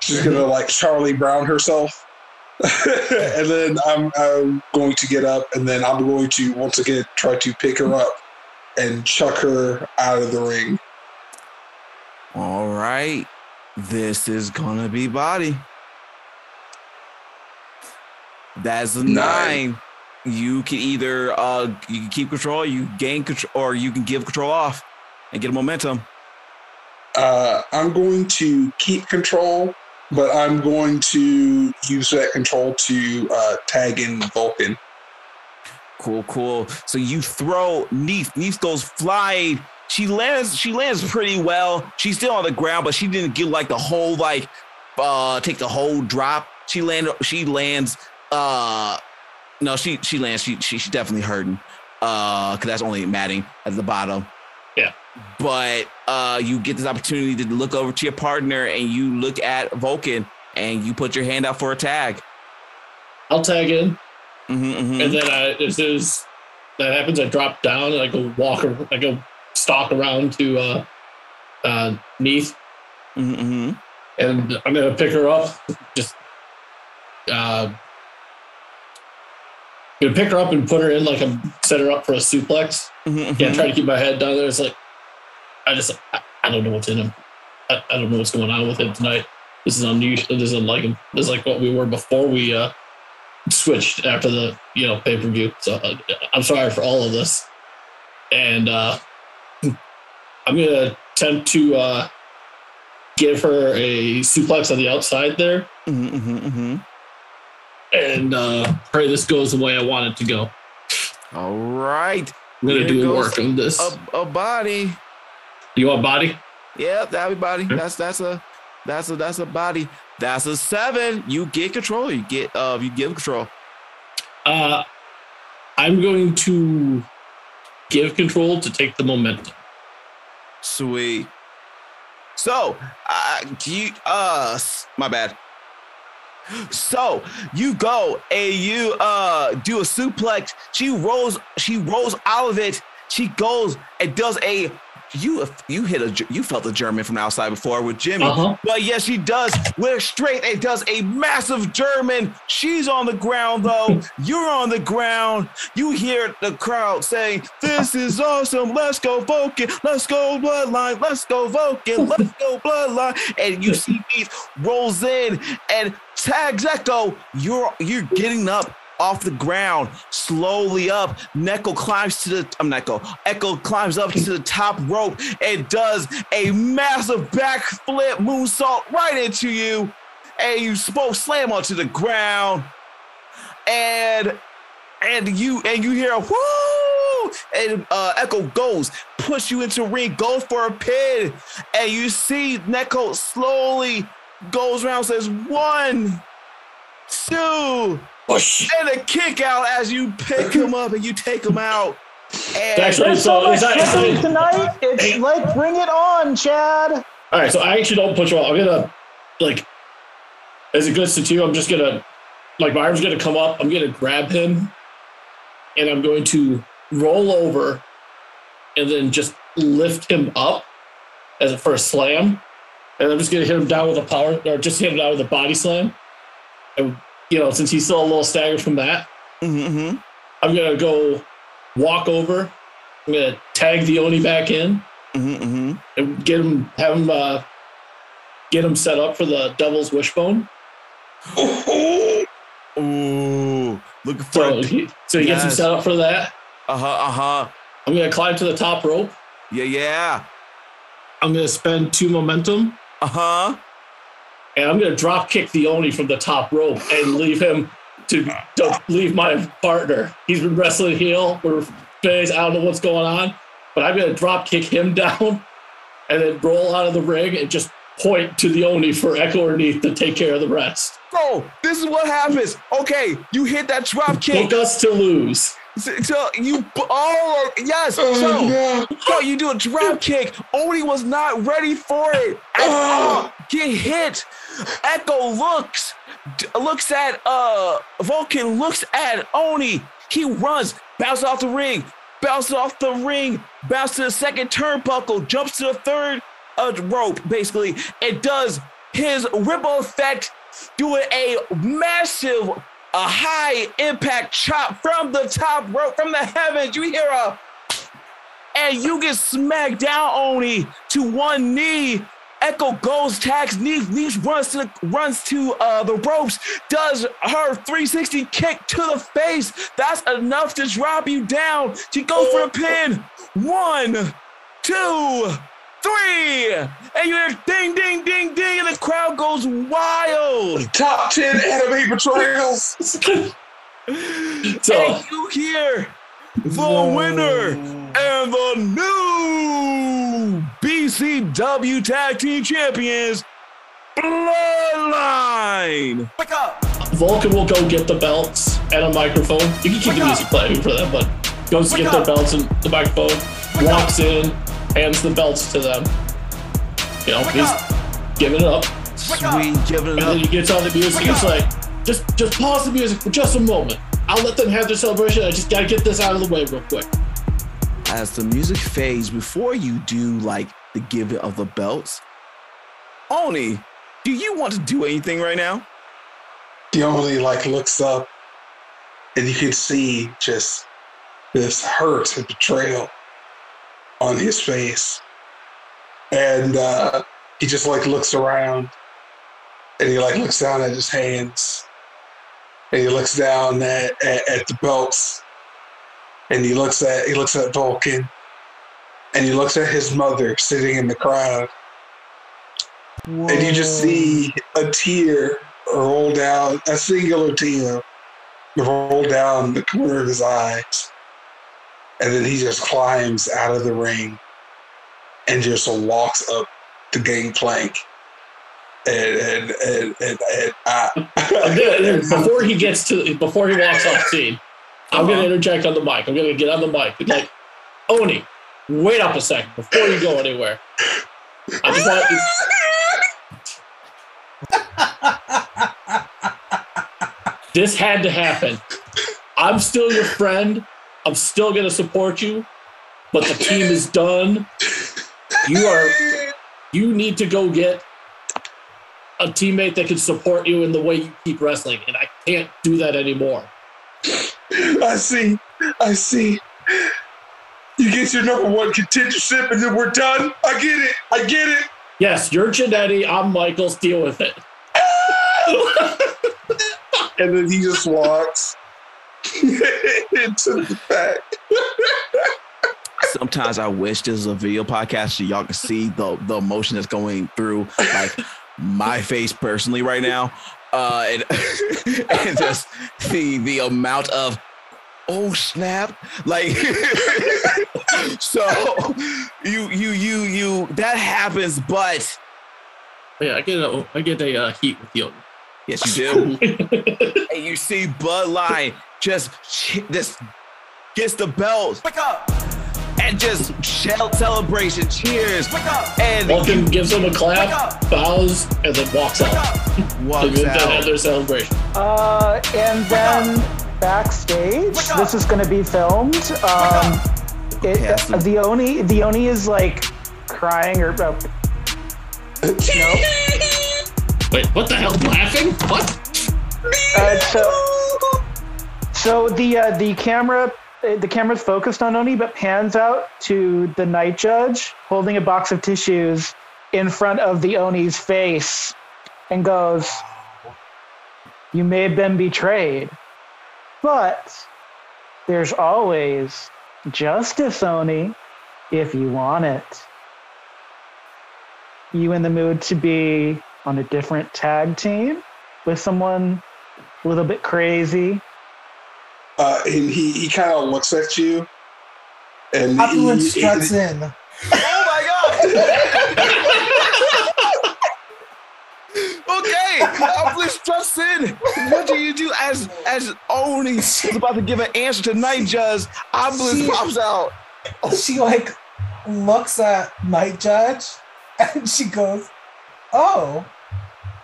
Speaker 3: She's gonna like Charlie Brown herself, and then I'm, I'm going to get up, and then I'm going to once again try to pick her up and chuck her out of the ring.
Speaker 1: all right. This is gonna be body. That's a
Speaker 3: Nine.
Speaker 1: nine. You can either uh you can keep control, you gain control, or you can give control off and get a momentum.
Speaker 3: uh, I'm going to keep control, but I'm going to use that control to uh, tag in Vulcan.
Speaker 1: Cool, cool. So you throw Neath. Neath goes flying. She lands. She lands pretty well. She's still on the ground, but she didn't get like the whole like uh take the whole drop. She landed. She lands. Uh, no, she she lands. She she she's definitely hurting. Uh, because that's only matting at the bottom.
Speaker 2: Yeah.
Speaker 1: But uh, you get this opportunity to look over to your partner and you look at Vulcan and you put your hand out for a tag.
Speaker 2: I'll tag in,
Speaker 1: Mm-hmm, mm-hmm.
Speaker 2: and then I, as soon as that happens, I drop down and I go walk. I go stalk around to uh, uh, Neath,
Speaker 1: mm-hmm.
Speaker 2: and I'm gonna pick her up. Just uh, gonna pick her up and put her in like a set her up for a suplex.
Speaker 1: mm-hmm.
Speaker 2: Yeah, try to keep my head down there. It's like I just I, I don't know what's in him. I, I don't know what's going on with him tonight. This is unusual. This is unlike him. This is like what we were before we uh switched after the you know pay per view. So uh, I'm sorry for all of this, and uh I'm gonna attempt to uh give her a suplex on the outside there,
Speaker 1: Mm-hmm, mm-hmm, mm-hmm.
Speaker 2: and uh pray this goes the way I want it to go.
Speaker 1: All right.
Speaker 2: I'm gonna
Speaker 1: Here
Speaker 2: do work on this.
Speaker 1: A, a body.
Speaker 2: you want body?
Speaker 1: Yep, that'll be body.
Speaker 2: Hmm.
Speaker 1: That's that's a that's a that's a body. That's a seven. You get control. You get uh you give control.
Speaker 2: Uh, I'm going to give control to take the momentum.
Speaker 1: Sweet. So, uh, you, uh, my bad. So you go and you uh do a suplex. She rolls. She rolls out of it. She goes and does a. You you hit a you felt the German from outside before with Jimmy,
Speaker 2: Uh-huh.
Speaker 1: but yes, she does. With straight, it does a massive German. She's on the ground though. You're on the ground. You hear the crowd saying, "This is awesome! Let's go Vulcan! Let's go Bloodline! Let's go Vulcan! Let's go Bloodline!" And you see these rolls in and tags Echo. You're you're getting up off the ground, slowly up. Neko climbs to the I'm Neko. Echo climbs up to the top rope and does a massive backflip moonsault right into you. And you spoke slam onto the ground. And and you and you hear a whoo and uh, Echo goes, push you into ring, goes for a pin, and you see Neko slowly goes around, says one, two,
Speaker 2: Push.
Speaker 1: and a kick out as you pick him up and you take him out. And
Speaker 2: Actually,
Speaker 4: There's so
Speaker 2: so
Speaker 4: much
Speaker 2: is that, is that-
Speaker 4: tonight. It's
Speaker 2: Hey.
Speaker 4: like bring it on, Chad.
Speaker 2: all right, so I actually don't push you off. I'm gonna like as it goes to two, I'm just gonna like my arm's gonna come up, I'm gonna grab him, and I'm going to roll over and then just lift him up as a first slam. And I'm just gonna hit him down with a power or just hit him down with a body slam. And you know, since he's still a little staggered from that,
Speaker 1: hmm
Speaker 2: I'm gonna go walk over. I'm gonna tag the Oni back in
Speaker 1: hmm hmm
Speaker 2: and get him, have him, uh, get him set up for the Devil's Wishbone.
Speaker 1: Ooh, looking for
Speaker 2: So he, so he gets him set up for that.
Speaker 1: uh huh, uh huh.
Speaker 2: I'm gonna climb to the top rope.
Speaker 1: Yeah, yeah.
Speaker 2: I'm gonna spend two momentum,
Speaker 1: Uh huh.
Speaker 2: And I'm gonna drop kick the Oni from the top rope and leave him to, to leave my partner. He's been wrestling heel for days. I don't know what's going on, but I'm gonna drop kick him down and then roll out of the ring and just point to the Oni for Echo or Neath to take care of the rest.
Speaker 1: Bro, this is what happens. Okay, you hit that drop kick.
Speaker 2: Book us to lose.
Speaker 1: So, so you oh yes.
Speaker 3: Oh,
Speaker 1: So
Speaker 3: no.
Speaker 1: so you do a drop kick. Oni was not ready for it. All. Get hit. Echo looks looks at uh Vulcan looks at Oni. He runs, bounces off the ring, bounces off the ring, bounces to the second turnbuckle, jumps to the third uh, rope, basically. It does his ripple effect, doing a massive, a high impact chop from the top rope, from the heavens. You hear a and you get smacked down only to one knee. Echo goes, tags Neath. Neath runs to the runs to uh, the ropes, does her 360 kick to the face. That's enough to drop you down. She goes for a pin. One, two, three, and you hear ding, ding, ding, ding, and the crowd goes wild.
Speaker 3: Top 10 anime betrayals.
Speaker 2: So
Speaker 1: And you hear the winner and the new BCW Tag Team Champions, Bloodline. Wake up.
Speaker 2: Vulcan will go get the belts and a microphone. You can keep the music playing for them, but goes to get their belts and the microphone, walks in, hands the belts to them. You know, he's giving it up.
Speaker 1: Sweet, giving it up.
Speaker 2: And then he gets on the music. He's like, just just pause the music for just a moment. I'll let them have their celebration. I just gotta get this out of the way real quick.
Speaker 1: As the music fades, before you do like the giving of the belts, Oni, do you want to do anything right now?
Speaker 3: He only like looks up and you can see just this hurt and betrayal on his face. And uh, he just like looks around. And he like looks down at his hands. And he looks down at, at, at the belts. And he looks at he looks at Vulcan. And he looks at his mother sitting in the crowd. And you just see a tear roll down, a singular tear roll down the corner of his eyes. And then he just climbs out of the ring and just walks up the gangplank. And, and, and, and, and I,
Speaker 2: before he gets to before he walks off scene, I'm
Speaker 1: Uh-huh.
Speaker 2: gonna interject on the mic. I'm gonna get on the mic. Like, Oni, wait up a second before you go anywhere. I just want this had to happen. I'm still your friend. I'm still gonna support you, but the team is done. You are you need to go get a teammate that can support you in the way you keep wrestling, and I can't do that anymore.
Speaker 3: I see, I see. You get your number one contendership and then we're done. I get it. I get it.
Speaker 2: Yes, you're Jannetty. I'm Michaels. Deal with it.
Speaker 3: And then he just walks into the back.
Speaker 1: Sometimes I wish this was a video podcast so y'all can see the the emotion that's going through like my face personally right now. Uh and, and just the the amount of oh snap like so you you you you that happens but
Speaker 2: Yeah, I get a, I get a uh, heat with you.
Speaker 1: yes you do and you see Bloodline just just gets the bells.
Speaker 6: Wake up!
Speaker 1: and just shout celebration, cheers,
Speaker 6: Wake up!
Speaker 1: and
Speaker 2: Vulcan gives him a clap, bows, and then walks
Speaker 6: Wake
Speaker 2: out.
Speaker 6: up!
Speaker 2: And
Speaker 1: walks
Speaker 2: then have
Speaker 1: out.
Speaker 2: their celebration.
Speaker 4: Uh, and then backstage, this is going to be filmed. Um, it,
Speaker 1: Okay, so-
Speaker 4: the Oni, the Oni is like crying or uh, no.
Speaker 2: Wait, what the hell? Laughing? What?
Speaker 4: Uh, so, so the uh, the camera uh, the camera's focused on Oni, but pans out to the night judge holding a box of tissues in front of the Oni's face, and goes, "You may have been betrayed, but there's always justice, Oni, if you want it." You in the mood to be on a different tag team with someone a little bit crazy.
Speaker 3: Uh, and he, he kind of looks at you. And
Speaker 5: Opulent
Speaker 3: he-
Speaker 5: struts in.
Speaker 1: Oh my god! okay, Obelisk struts in. What do you do as as Oni is about to give an answer to Night Judge? Obelisk pops out.
Speaker 5: She like looks at Night Judge and she goes, "Oh,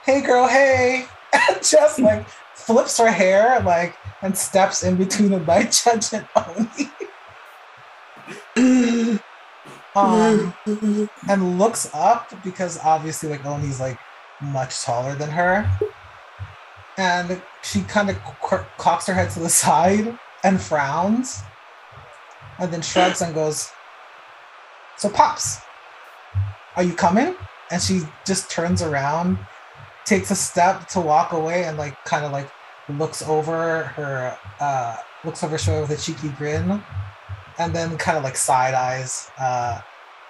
Speaker 5: hey girl, hey," and just like flips her hair like and steps in between the Night Judge and Oni. um, and looks up because obviously like Oni's like much taller than her, and she kind of cocks her head to the side and frowns, and then shrugs and goes, "So pops, are you coming?" And she just turns around, takes a step to walk away, and like kind of like looks over her, uh, looks over her shoulder with a cheeky grin, and then kind of like side eyes, uh,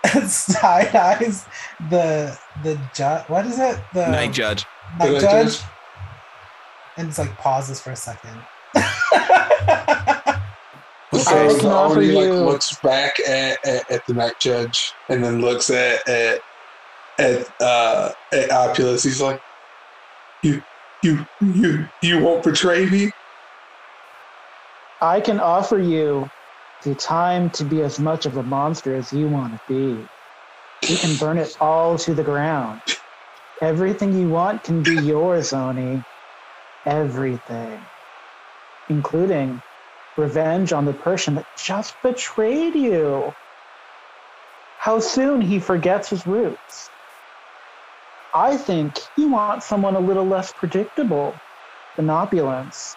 Speaker 5: side eyes the the judge. What is it? The
Speaker 1: Night Judge.
Speaker 5: night
Speaker 3: The night
Speaker 5: judge.
Speaker 3: judge?
Speaker 5: And it's like pauses for a second.
Speaker 4: I
Speaker 3: So
Speaker 4: can
Speaker 3: Oni like
Speaker 4: you-
Speaker 3: looks back at, at, at the night judge and then looks at at at uh at Opulus. He's like, You you you you won't betray me?
Speaker 4: I can offer you the time to be as much of a monster as you want to be. You can burn it all to the ground. Everything you want can be yours, Oni. Everything. Including revenge on the person that just betrayed you. How soon he forgets his roots. I think you want someone a little less predictable than opulence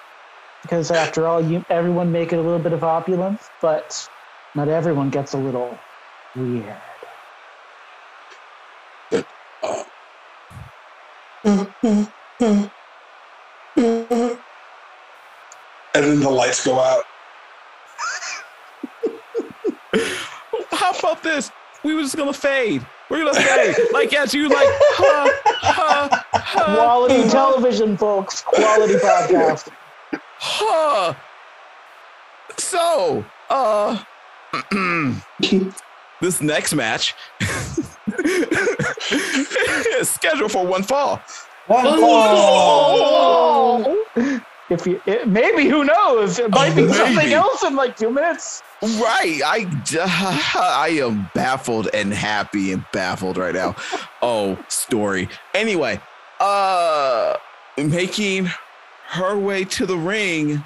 Speaker 4: because after all you everyone make it a little bit of opulence but not everyone gets a little weird
Speaker 3: And then the lights go out.
Speaker 1: How about this? We were just gonna fade. We're gonna fade. like as you like, huh, huh, huh,
Speaker 4: quality television folks quality podcast
Speaker 1: huh. So, uh, this next match is scheduled for one fall.
Speaker 5: One
Speaker 2: Oh!
Speaker 4: If you it, maybe who knows it might be
Speaker 1: Maybe.
Speaker 4: something else in like two minutes
Speaker 1: Right. I I am baffled and happy and baffled right now. Oh, story. Anyway, uh making her way to the ring,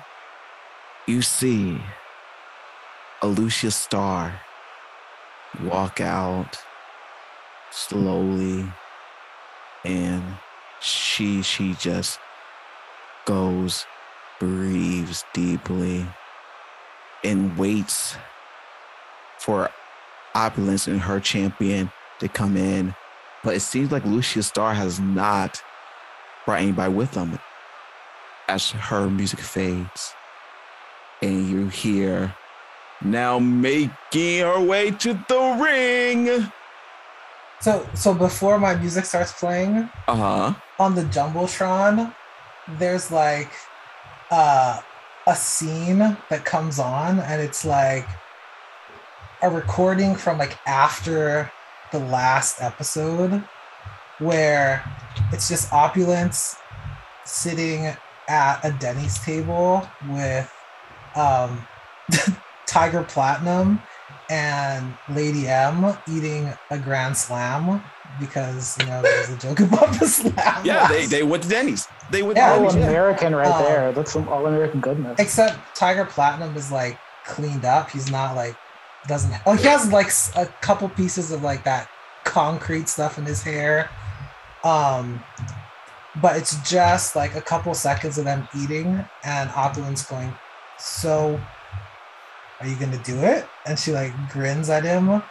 Speaker 1: you see Alucia Star walk out slowly and she she just goes breathes deeply and waits for opulence and her champion to come in. But it seems like Lucia Star has not brought anybody with them as her music fades. And you hear now making her way to the ring.
Speaker 5: So so before my music starts playing
Speaker 1: Uh huh.
Speaker 5: on the jumbotron, there's like uh, a scene that comes on, and it's like a recording from like after the last episode, where it's just opulence sitting at a Denny's table with um, Tiger Platinum and Lady M eating a Grand Slam because you know there's a joke about the slam.
Speaker 1: Yeah, they, they went to Denny's. They went
Speaker 5: Yeah,
Speaker 1: to
Speaker 4: All
Speaker 1: Denny's. yeah.
Speaker 4: American right
Speaker 5: Um,
Speaker 4: there. That's some all American goodness.
Speaker 5: Except Tiger Platinum is like cleaned up. He's not like doesn't. Oh, he has like a couple pieces of like that concrete stuff in his hair. Um, but it's just like a couple seconds of them eating and Opulence going. So, are you gonna do it? And she like grins at him,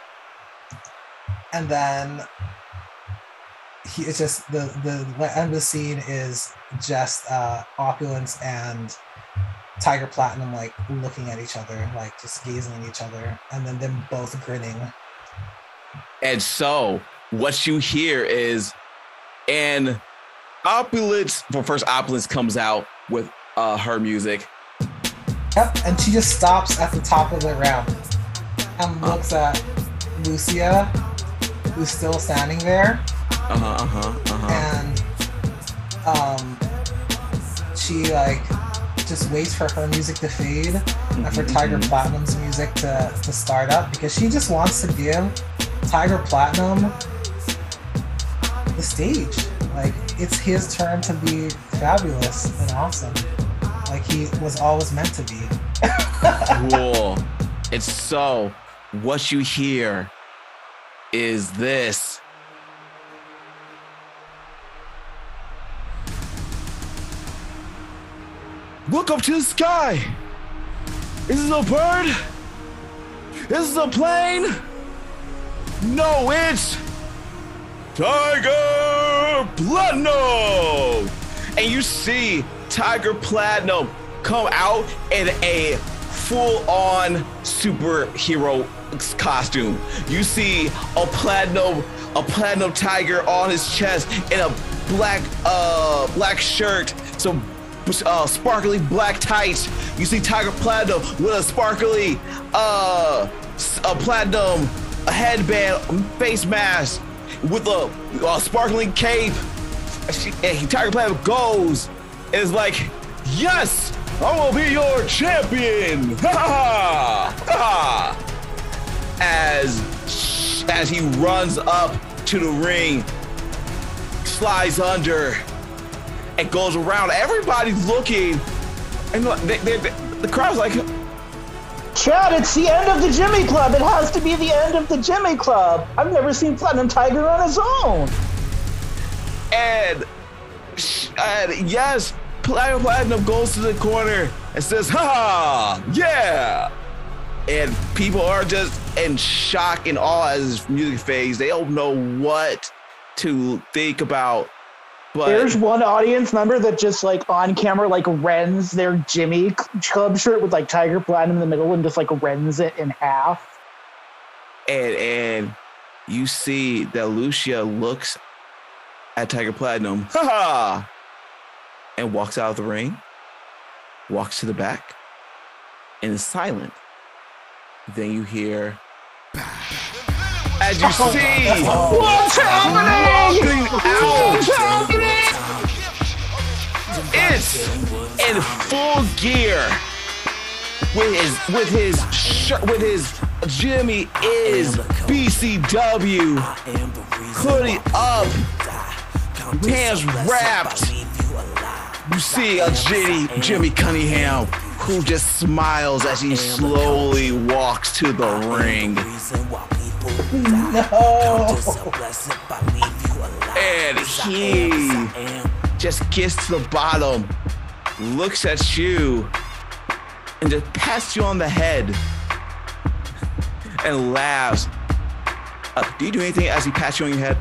Speaker 5: and then he it's just the the end of the scene is just uh opulence and tiger platinum like looking at each other like just gazing at each other and then them both grinning.
Speaker 1: And so what you hear is and opulence well first opulence comes out with uh her music.
Speaker 5: Yep and she just stops at the top of the ramp and looks at lucia who's still standing there
Speaker 1: uh-huh uh-huh uh-huh
Speaker 5: and um she like just waits for her music to fade and for
Speaker 1: Mhm,
Speaker 5: Tiger
Speaker 1: mhm.
Speaker 5: Platinum's music to, to start up because she just wants to give Tiger Platinum the stage. Like it's his turn to be fabulous and awesome. Like he was always meant to be.
Speaker 1: cool and so what you hear is this Look up to the sky. Is this a bird? Is this a plane? No, it's Tiger Platinum. And you see Tiger Platinum come out in a full-on superhero costume. You see a platinum, a platinum tiger on his chest in a black, uh, black shirt. So uh, sparkly black tights. You see Tiger Platinum with a sparkly, uh, a platinum a headband, face mask with a, a sparkling cape. And Tiger Platinum goes and is like, "Yes, I will be your champion!" Ha ha ha! ha. As as he runs up to the ring, slides under, and goes around. Everybody's looking, and they, they, they- the crowd's like,
Speaker 4: Chad, it's the end of the Jimmy Club. It has to be the end of the Jimmy Club. I've never seen Platinum Tiger on his own.
Speaker 1: and, and yes, Platinum Platinum goes to the corner and says, "Ha, yeah!" And people are just in shock and awe as music fades. They don't know what to think about. But
Speaker 4: There's one audience member that just like on camera like rends their Jimmy Club shirt with like Tiger Platinum in the middle and just like rends it in half.
Speaker 1: and and you see that Lucia looks at Tiger Platinum, ha ha, and walks out of the ring, walks to the back, and is silent. Then you hear, as you oh. see,
Speaker 4: What's happening?
Speaker 1: walking out, it's in full gear with his with his shirt with his Jimmy is BCW hoodie up, hands wrapped. You see a Jimmy Jimmy Cunningham who just smiles as he slowly walks to the ring.
Speaker 5: No.
Speaker 1: And he just gets to the bottom, looks at you, and just pats you on the head and laughs. Uh, do you do anything as he pats you on your head?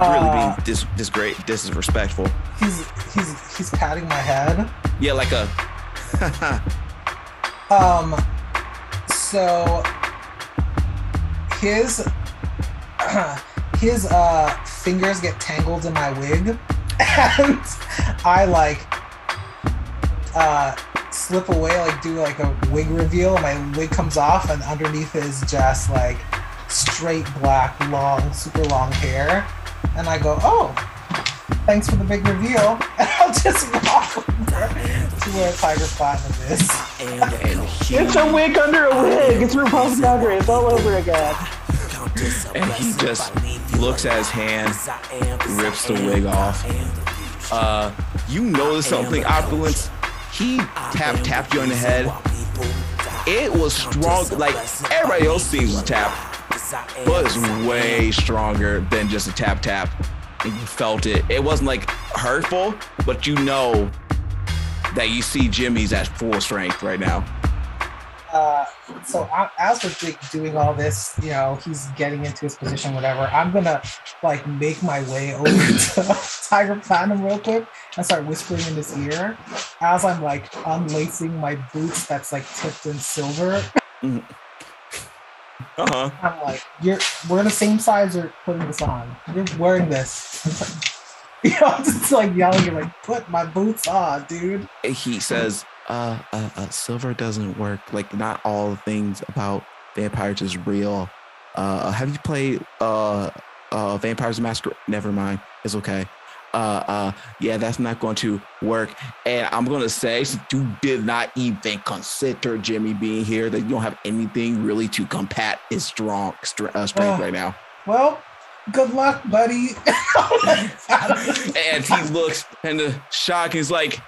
Speaker 1: Really
Speaker 5: Uh,
Speaker 1: being this this great, disrespectful.
Speaker 5: he's he's he's patting my head.
Speaker 1: Yeah, like a
Speaker 5: Um, so his his uh fingers get tangled in my wig, and I like uh slip away, like do like a wig reveal. My wig comes off, and underneath is just like straight black, long, super long hair. And I go, oh, thanks for the big reveal. And I'll just to where Tiger Platinum is.
Speaker 1: And he,
Speaker 4: It's a wig under a wig. It's RuPaul's Drag Race all over again.
Speaker 1: and he just looks at his hand, rips the wig off. Uh, you notice something, Opulence. He tap tapped you on the head. It was strong, like everybody else seems was tap, but it's way stronger than just a tap tap. And you felt it. It wasn't like hurtful, but you know that you see Jimmy's at full strength right now.
Speaker 5: Uh, so I, as we're doing all this, you know, he's getting into his position, whatever. I'm gonna like make my way over to Tiger Platinum real quick and start whispering in his ear as I'm like unlacing my boots that's like tipped in silver.
Speaker 1: Uh huh.
Speaker 5: I'm like, you're we're the same size. You're putting this on. You're wearing this. you know, I'm just like yelling, you're like, put my boots on, dude.
Speaker 1: he says, uh, uh, uh, silver doesn't work. Like, not all the things about vampires is real. Uh, have you played uh, uh, Vampires Masquerade? Never mind. It's okay. Uh, uh, yeah, that's not going to work. And I'm going to say, you did not even consider Jimmy being here, that you don't have anything really to combat his strong str- uh, strength
Speaker 5: Oh.
Speaker 1: right now.
Speaker 5: Well, good luck, buddy.
Speaker 1: and he looks in the shock. He's like,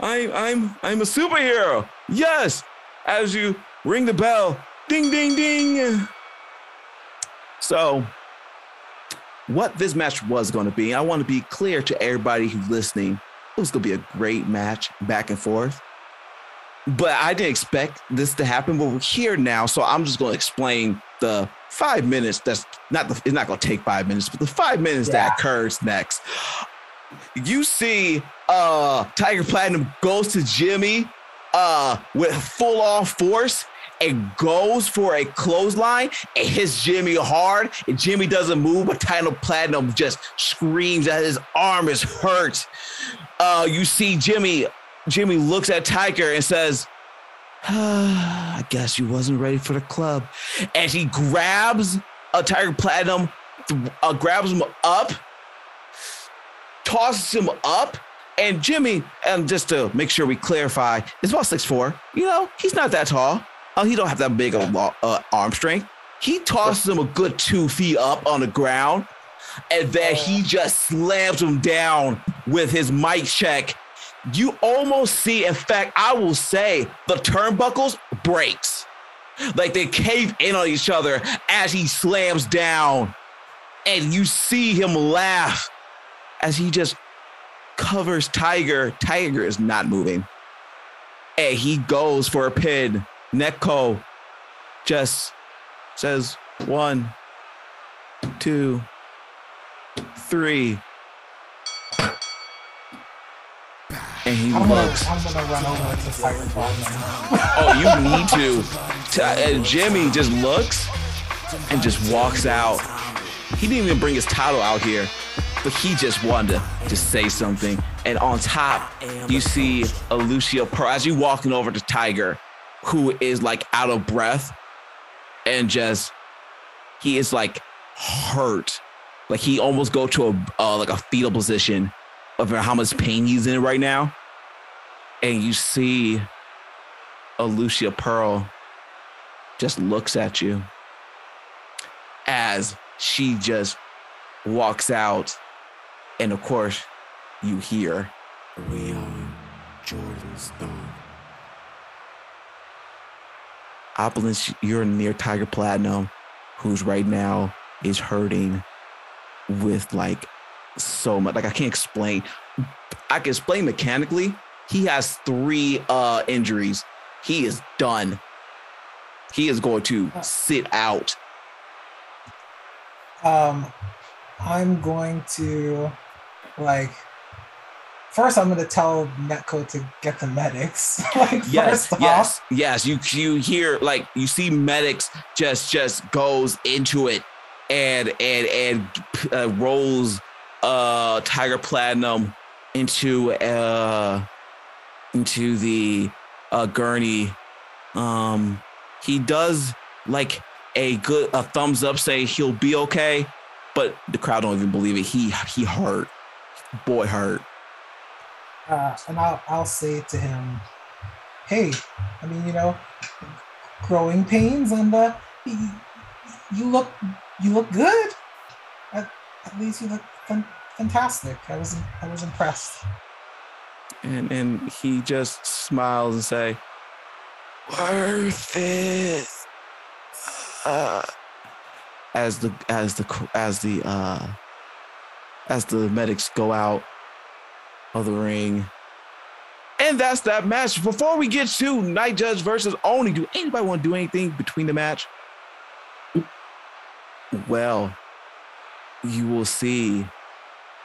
Speaker 1: "I'm, I'm, I'm a superhero." Yes. As you ring the bell, ding, ding, ding. So, what this match was going to be, I want to be clear to everybody who's listening. It was going to be a great match, back and forth. But I didn't expect this to happen. But we're here now, so I'm just going to explain the five minutes. That's not the. It's not going to take five minutes, but the five minutes that occurs next. You see, uh, Tiger Platinum goes to Jimmy, uh, with full on force and goes for a clothesline and hits Jimmy hard. And Jimmy doesn't move, but Tiger Platinum just screams that his arm is hurt. Uh, you see Jimmy. Jimmy looks at Tiger and says, "Ah, "I guess you wasn't ready for the club." And he grabs a Tiger Platinum, uh, grabs him up, tosses him up, and Jimmy. And just to make sure we clarify, is about six four. You know, he's not that tall. Uh, he don't have that big of uh, arm strength. He tosses him a good two feet up on the ground, and then he just slams him down with his mic check. You almost see, in fact, I will say the turnbuckles breaks. Like they cave in on each other as he slams down. And you see him laugh as he just covers Tiger. Tiger is not moving. And he goes for a pin. Neko just says one, two, three. And he
Speaker 5: I'm gonna,
Speaker 1: looks.
Speaker 5: I'm gonna run over to.
Speaker 1: Oh, you need to. T- And Jimmy just looks and just walks out. He didn't even bring his title out here, but he just wanted to just say something. And on top, you see Lucia Pearl as you walking over to Tiger, who is like out of breath and just he is like hurt. Like he almost go to a uh, like a fetal position of how much pain he's in right now. And you see Lucia Pearl just looks at you as she just walks out. And of course, you hear,
Speaker 6: We are Jordan Stone.
Speaker 1: Opulence, you're near Tiger Platinum, who's right now is hurting with like so much. Like I can't explain. I can explain mechanically. He has three uh injuries. He is done. He is going to sit out.
Speaker 5: Um, I'm going to like first I'm gonna tell Netco to get the medics. like
Speaker 1: Yes,
Speaker 5: first
Speaker 1: yes, yes. You you hear like you see medics just just goes into it and and and uh, rolls uh Tiger Platinum into uh into the uh gurney. Um he does like a good a thumbs up say he'll be okay, but the crowd don't even believe it. He he hurt. Boy hurt.
Speaker 5: Uh, and I'll I'll say to him, hey, I mean you know, growing pains and uh, you, look you look good. At, at least you look fantastic. I was I was impressed.
Speaker 1: And and he just smiles and say worth it. Uh, as the as the as the uh as the medics go out of the ring. And that's that match. Before we get to night judge versus oni do anybody want to do anything between the match? Well you will see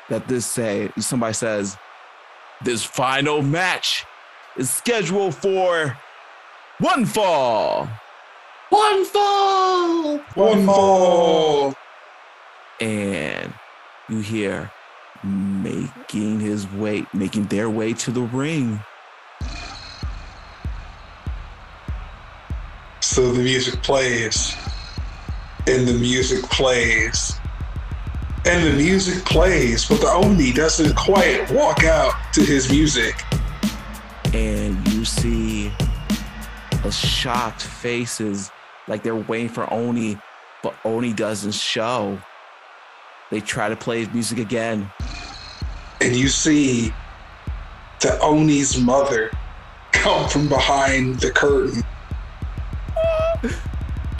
Speaker 1: that this say somebody says this final match is scheduled for one fall.
Speaker 2: One fall.
Speaker 3: One fall.
Speaker 1: And you hear making his way, making their way to the ring.
Speaker 3: So the music plays, and the music plays, and the music plays, but the Oni doesn't quite walk out to his music.
Speaker 1: And you see a shocked faces like they're waiting for Oni, but Oni doesn't show. They try to play his music again.
Speaker 3: and you see the Oni's mother come from behind the curtain.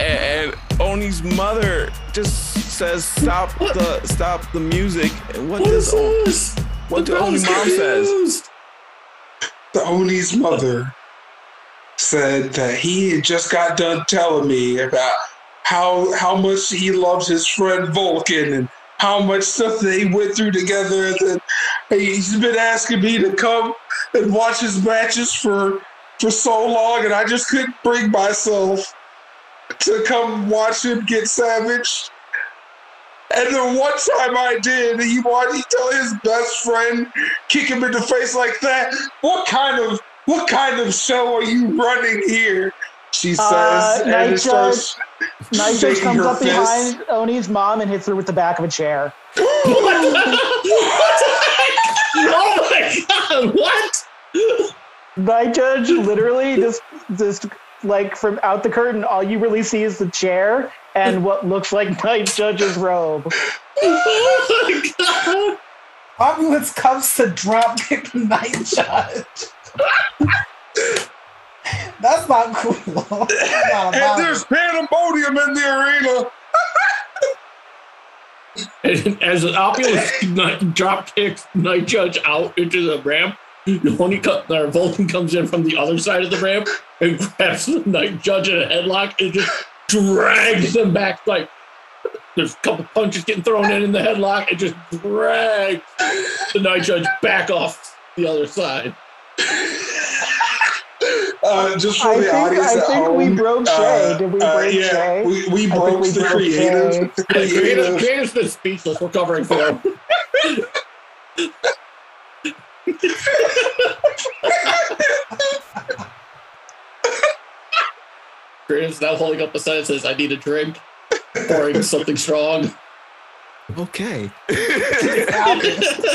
Speaker 1: and, and Oni's mother just says, "Stop the stop the music." And what
Speaker 2: What is
Speaker 1: does O-
Speaker 2: this?
Speaker 1: What
Speaker 2: The
Speaker 1: the Oni
Speaker 2: bell's
Speaker 1: mom says?
Speaker 3: The Oni's mother said that he had just got done telling me about how how much he loves his friend Vulcan and how much stuff they went through together. And that he's been asking me to come and watch his matches for for so long, and I just couldn't bring myself to come watch him get savaged. And then one time I did, he wanted to tell his best friend, kick him in the face like that. What kind of what kind of show are you running here? She says,
Speaker 4: Uh,
Speaker 3: and
Speaker 4: Night
Speaker 3: starts
Speaker 4: Night Judge comes
Speaker 3: her
Speaker 4: up
Speaker 3: fist.
Speaker 4: behind Oni's mom and hits her with the back of a chair.
Speaker 2: What the heck? Oh my god! What?
Speaker 4: Night Judge literally just just like from out the curtain, all you really see is the chair and what looks like Night Judge's robe.
Speaker 2: Oh my god!
Speaker 5: Opulence comes to drop kick Night Judge. That's not cool. That's not
Speaker 3: and there's pandemonium in the arena.
Speaker 2: And as an opulence night, drop kicks Night Judge out into the ramp, Oni co- or Vulcan comes in from the other side of the ramp and grabs the Night Judge in a headlock and just drags them back. Like there's a couple punches getting thrown in in the headlock and just drags the Night Judge back off the other side.
Speaker 3: Uh, just for
Speaker 4: I
Speaker 3: the
Speaker 4: think-
Speaker 3: audience
Speaker 4: I
Speaker 3: at
Speaker 4: think we
Speaker 3: home,
Speaker 4: broke
Speaker 3: uh,
Speaker 4: Did we
Speaker 3: uh,
Speaker 4: break
Speaker 3: yeah,
Speaker 4: Shay?
Speaker 3: We, we broke
Speaker 4: we
Speaker 3: the
Speaker 4: broke
Speaker 3: creative.
Speaker 4: Shay.
Speaker 3: The
Speaker 2: Creative,
Speaker 3: creative.
Speaker 2: Creative's been speechless. We're covering for him. Creative's now holding up a sign that says, I need a drink. Pouring something strong.
Speaker 1: Okay. I,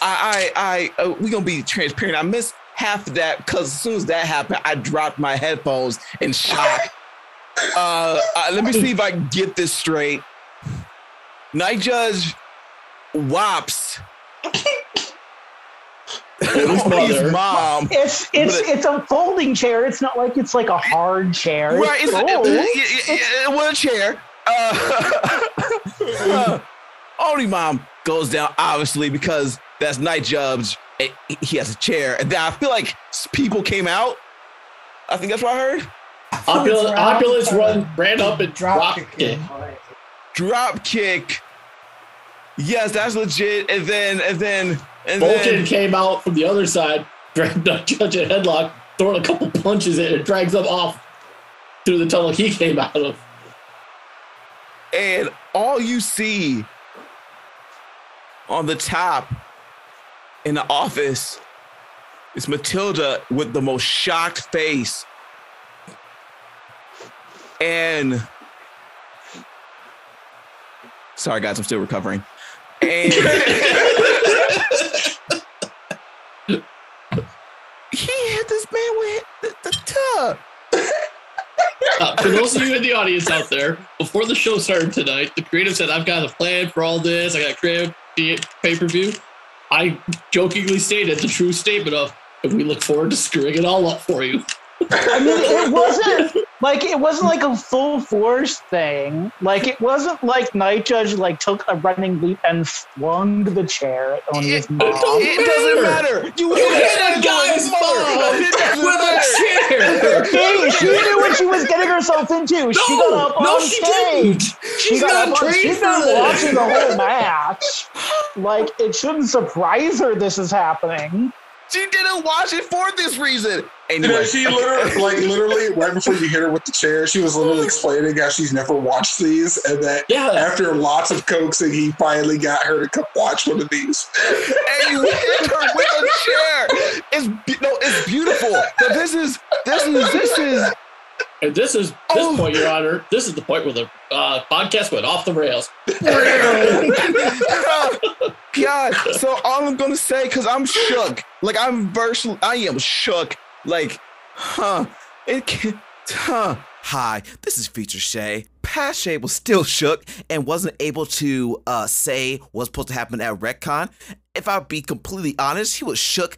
Speaker 1: I, I, uh, we gonna be transparent. I missed half of that because as soon as that happened, I dropped my headphones in shock. uh, uh, let me see if I can get this straight. Night Judge whops
Speaker 2: Oni's mother.
Speaker 1: mom.
Speaker 4: It's it's
Speaker 1: But-
Speaker 4: it's a folding chair. It's not like it's like a hard chair.
Speaker 1: Right, it's,
Speaker 4: It's
Speaker 1: it,
Speaker 4: gold.
Speaker 1: it, it, it, it was a chair. Uh, uh, Oni mom goes down obviously because that's Night Judge. and He has a chair, and then I feel like people came out. I think that's what I heard.
Speaker 2: Opulence,
Speaker 5: Ran-
Speaker 2: Opulence run, ran up and
Speaker 5: Drop
Speaker 2: drop
Speaker 5: kick
Speaker 2: kick.
Speaker 1: Drop kick Yes, that's legit. And then and then and
Speaker 2: Vulcan
Speaker 1: then
Speaker 2: came out from the other side, dragged Night Judge a headlock, throwing a couple punches in, and drags him off through the tunnel he came out of.
Speaker 1: and all you see on the top in the office is Matilda with the most shocked face. And sorry guys, I'm still recovering. And he hit this man with the, the tub.
Speaker 2: Uh, for those of you in the audience out there, before the show started tonight, the creative said, I've got a plan for all this. I got a creative pay per view. I jokingly stated the true statement of, and we look forward to screwing it all up for you.
Speaker 4: I mean, it wasn't like it wasn't like a full force thing. Like it wasn't like Night Judge like took a running leap and flung the chair at Oni's mom.
Speaker 1: It doesn't matter. You
Speaker 2: You
Speaker 1: hit
Speaker 2: hit a guy's mom
Speaker 1: It doesn't
Speaker 2: with a chair.
Speaker 4: Hey, she knew what she was getting herself into. she
Speaker 2: No,
Speaker 4: got up
Speaker 2: no,
Speaker 4: on
Speaker 2: she
Speaker 4: stage.
Speaker 2: didn't.
Speaker 4: She
Speaker 2: She's
Speaker 4: got
Speaker 2: not
Speaker 4: up on-
Speaker 2: trained
Speaker 4: She's
Speaker 2: for
Speaker 4: been watching the whole match. Like it shouldn't surprise her this is happening.
Speaker 1: She didn't watch it for this reason.
Speaker 3: You know, she literally, like, literally, right before you hit her with the chair, she was literally explaining how she's never watched these, and that
Speaker 2: Yeah.
Speaker 3: after lots of coaxing, he finally got her to come watch one of these.
Speaker 1: and you hit her with a chair. It's no, it's beautiful. But this is this is this is
Speaker 2: And this is this
Speaker 1: Oh.
Speaker 2: point, Your Honor. This is the point where the uh, podcast went off the rails.
Speaker 1: God. So all I'm gonna say, cause I'm shook. Like I'm virtually, I am shook. Like, huh? It can, huh?
Speaker 6: Hi, this is Feature Shay. Pache was still shook and wasn't able to uh, say what's supposed to happen at Wreck Con. If I be completely honest, he was shook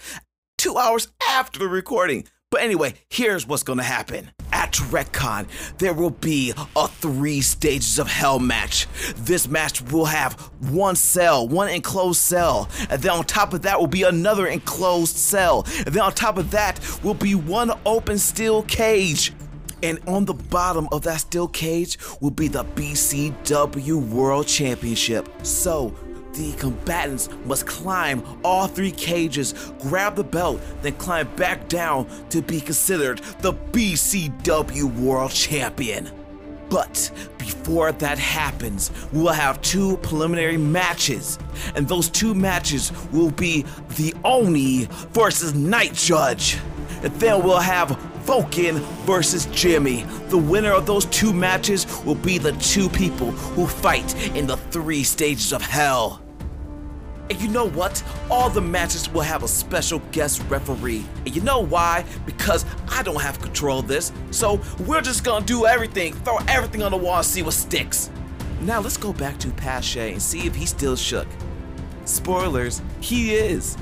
Speaker 6: two hours after the recording. But anyway, here's what's gonna happen. At Wreck Con, there will be a three stages of hell match. This match will have one cell, one enclosed cell, and then on top of that will be another enclosed cell, and then on top of that will be one open steel cage. And on the bottom of that steel cage will be the BCW World Championship. So, the combatants must climb all three cages, grab the belt, then climb back down to be considered the BCW World Champion. But before that happens, we will have two preliminary matches. And those two matches will be the Oni versus Night Judge. And then we'll have Vulcan versus Jimmy. The winner of those two matches will be the two people who fight in the three stages of hell. And you know what? All the matches will have a special guest referee. And you know why? Because I don't have control of this. So we're just gonna do everything, throw everything on the wall and see what sticks. Now let's go back to Pache and see if he's still shook. Spoilers, he is.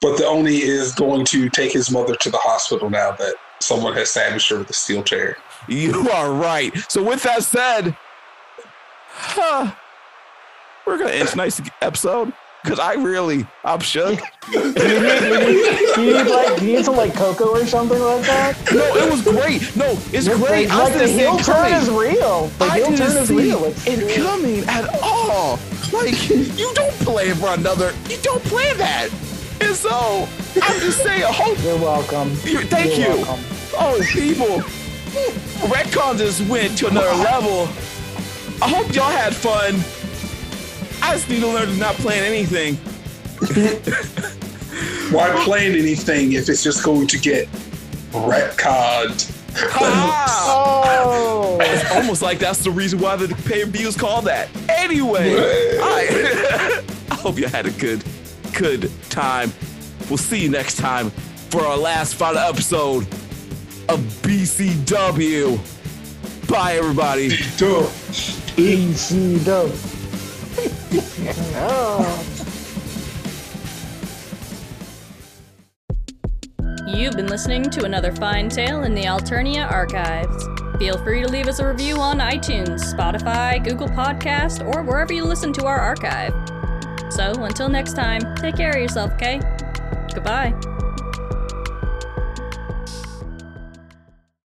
Speaker 3: But the Oni is going to take his mother to the hospital now that someone has sandwiched her with a steel chair.
Speaker 1: You are right. So with that said, huh, we're gonna end tonight's episode because I really I'm shook.
Speaker 4: You need, you need, like you need some like cocoa or something like that.
Speaker 1: No, it was great. No, it's great.
Speaker 4: Like,
Speaker 1: I
Speaker 4: like the heel turn
Speaker 1: coming.
Speaker 4: is real. The
Speaker 1: I
Speaker 4: heel turn is
Speaker 1: see
Speaker 4: real. It's
Speaker 1: it coming at all. Like you don't plan for another. You don't plan that. And so I'm just saying. Hope.
Speaker 4: You're welcome.
Speaker 1: you- Thank
Speaker 4: You're
Speaker 1: you.
Speaker 4: welcome.
Speaker 1: Oh, people. Wreck Con just went to another level. I hope y'all had fun. I just need to learn to not plan anything.
Speaker 3: Why plan anything if it's just going to get retconned?
Speaker 1: Ah!
Speaker 4: Oh,
Speaker 1: It's almost like that's the reason why the pay per view is called that. Anyway, I, I hope you had a good, good time. We'll see you next time for our last final episode of BCW. Bye, everybody.
Speaker 3: Duh.
Speaker 7: You've been listening to another fine tale in the Alternia archives. Feel free to leave us a review on iTunes, Spotify, Google Podcast, or wherever you listen to our archive. So until next time, take care of yourself, okay? Goodbye.